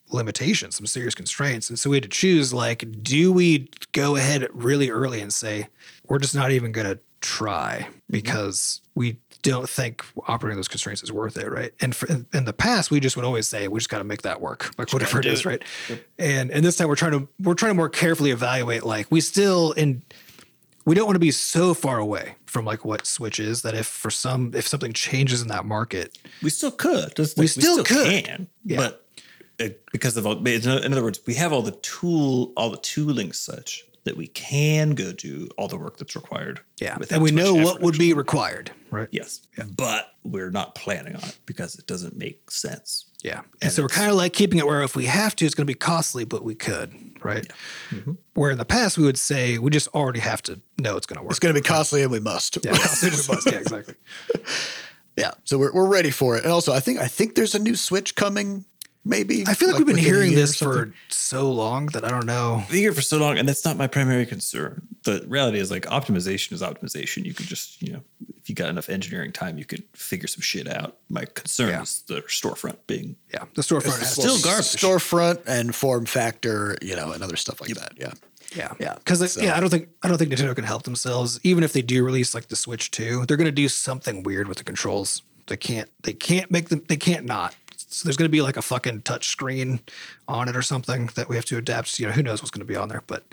limitations, some serious constraints. And so we had to choose like, do we go ahead really early and say, we're just not even going to try because we don't think operating those constraints is worth it, right? And for, in, the past, we just would always say we just got to make that work, like whatever it is, it. right? And and this time we're trying to we're trying to more carefully evaluate like we still in we don't want to be so far away from like what Switch is that if for some if something changes in that market, We still could. Just We like, still could. can. Yeah. But it, because of all, in other words, we have all the tool, all the tooling such that we can go do all the work that's required. yeah, and we too much know what would be required, right? Yes. But we're not planning on it because it doesn't make sense. Yeah. And, so we're kind of like keeping it where if we have to, it's going to be costly, but we could, right? Mm-hmm. Where in the past, we would say we just already have to know it's going to work. It's going to be costly, and we must. yeah, costly we must. Yeah, exactly. Yeah, so we're, we're ready for it. And also, I think I think there's a new Switch coming. Maybe I feel like, we've been hearing this for so long that I don't know. I've been here for so long, and that's not my primary concern. The reality is, like, optimization is optimization. You could just, you know, if you got enough engineering time, you could figure some shit out. My concern Yeah. is the storefront being Yeah, the storefront has still to- garbage. storefront and form factor, you know, and other stuff like that. Yeah, Yeah, Yeah, Because so- yeah, I don't think I don't think Nintendo can help themselves. Even if they do release like the Switch Two, they're going to do something weird with the controls. They can't. They can't make them. They can't not. So there's going to be like a fucking touch screen on it or something that we have to adapt. You know, who knows what's going to be on there, but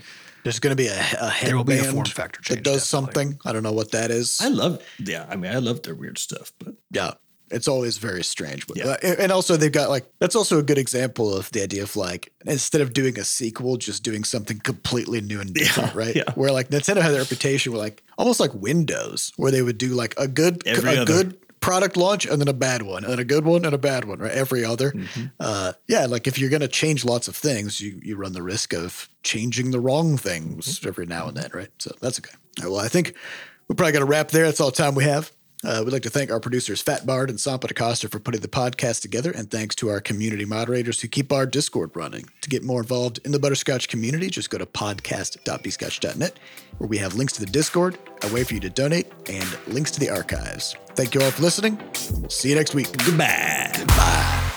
there's going to be a, a headband There will be a form factor that change, does definitely. something. I don't know what that is. I love, yeah. I mean, I love their weird stuff, but yeah, it's always very strange. But Yeah. uh, and also they've got like that's also a good example of the idea of like instead of doing a sequel, just doing something completely new and different, right? yeah. Where like Nintendo had a reputation where like almost like Windows, where they would do like a good Every a other. good product launch and then a bad one and a good one and a bad one, right? Every other. Mm-hmm. Uh, yeah, like if you're gonna change lots of things, you you run the risk of changing the wrong things Mm-hmm. every now and then, right? So that's okay. Right, well, I think we probably got to wrap there. That's all the time we have. Uh, we'd like to thank our producers Fat Bard and Sampa DaCosta for putting the podcast together, and thanks to our community moderators who keep our Discord running. To get more involved in the Butterscotch community, just go to podcast.bscotch.net, where we have links to the Discord, a way for you to donate, and links to the archives. Thank you all for listening. We'll see you next week. Goodbye. Goodbye.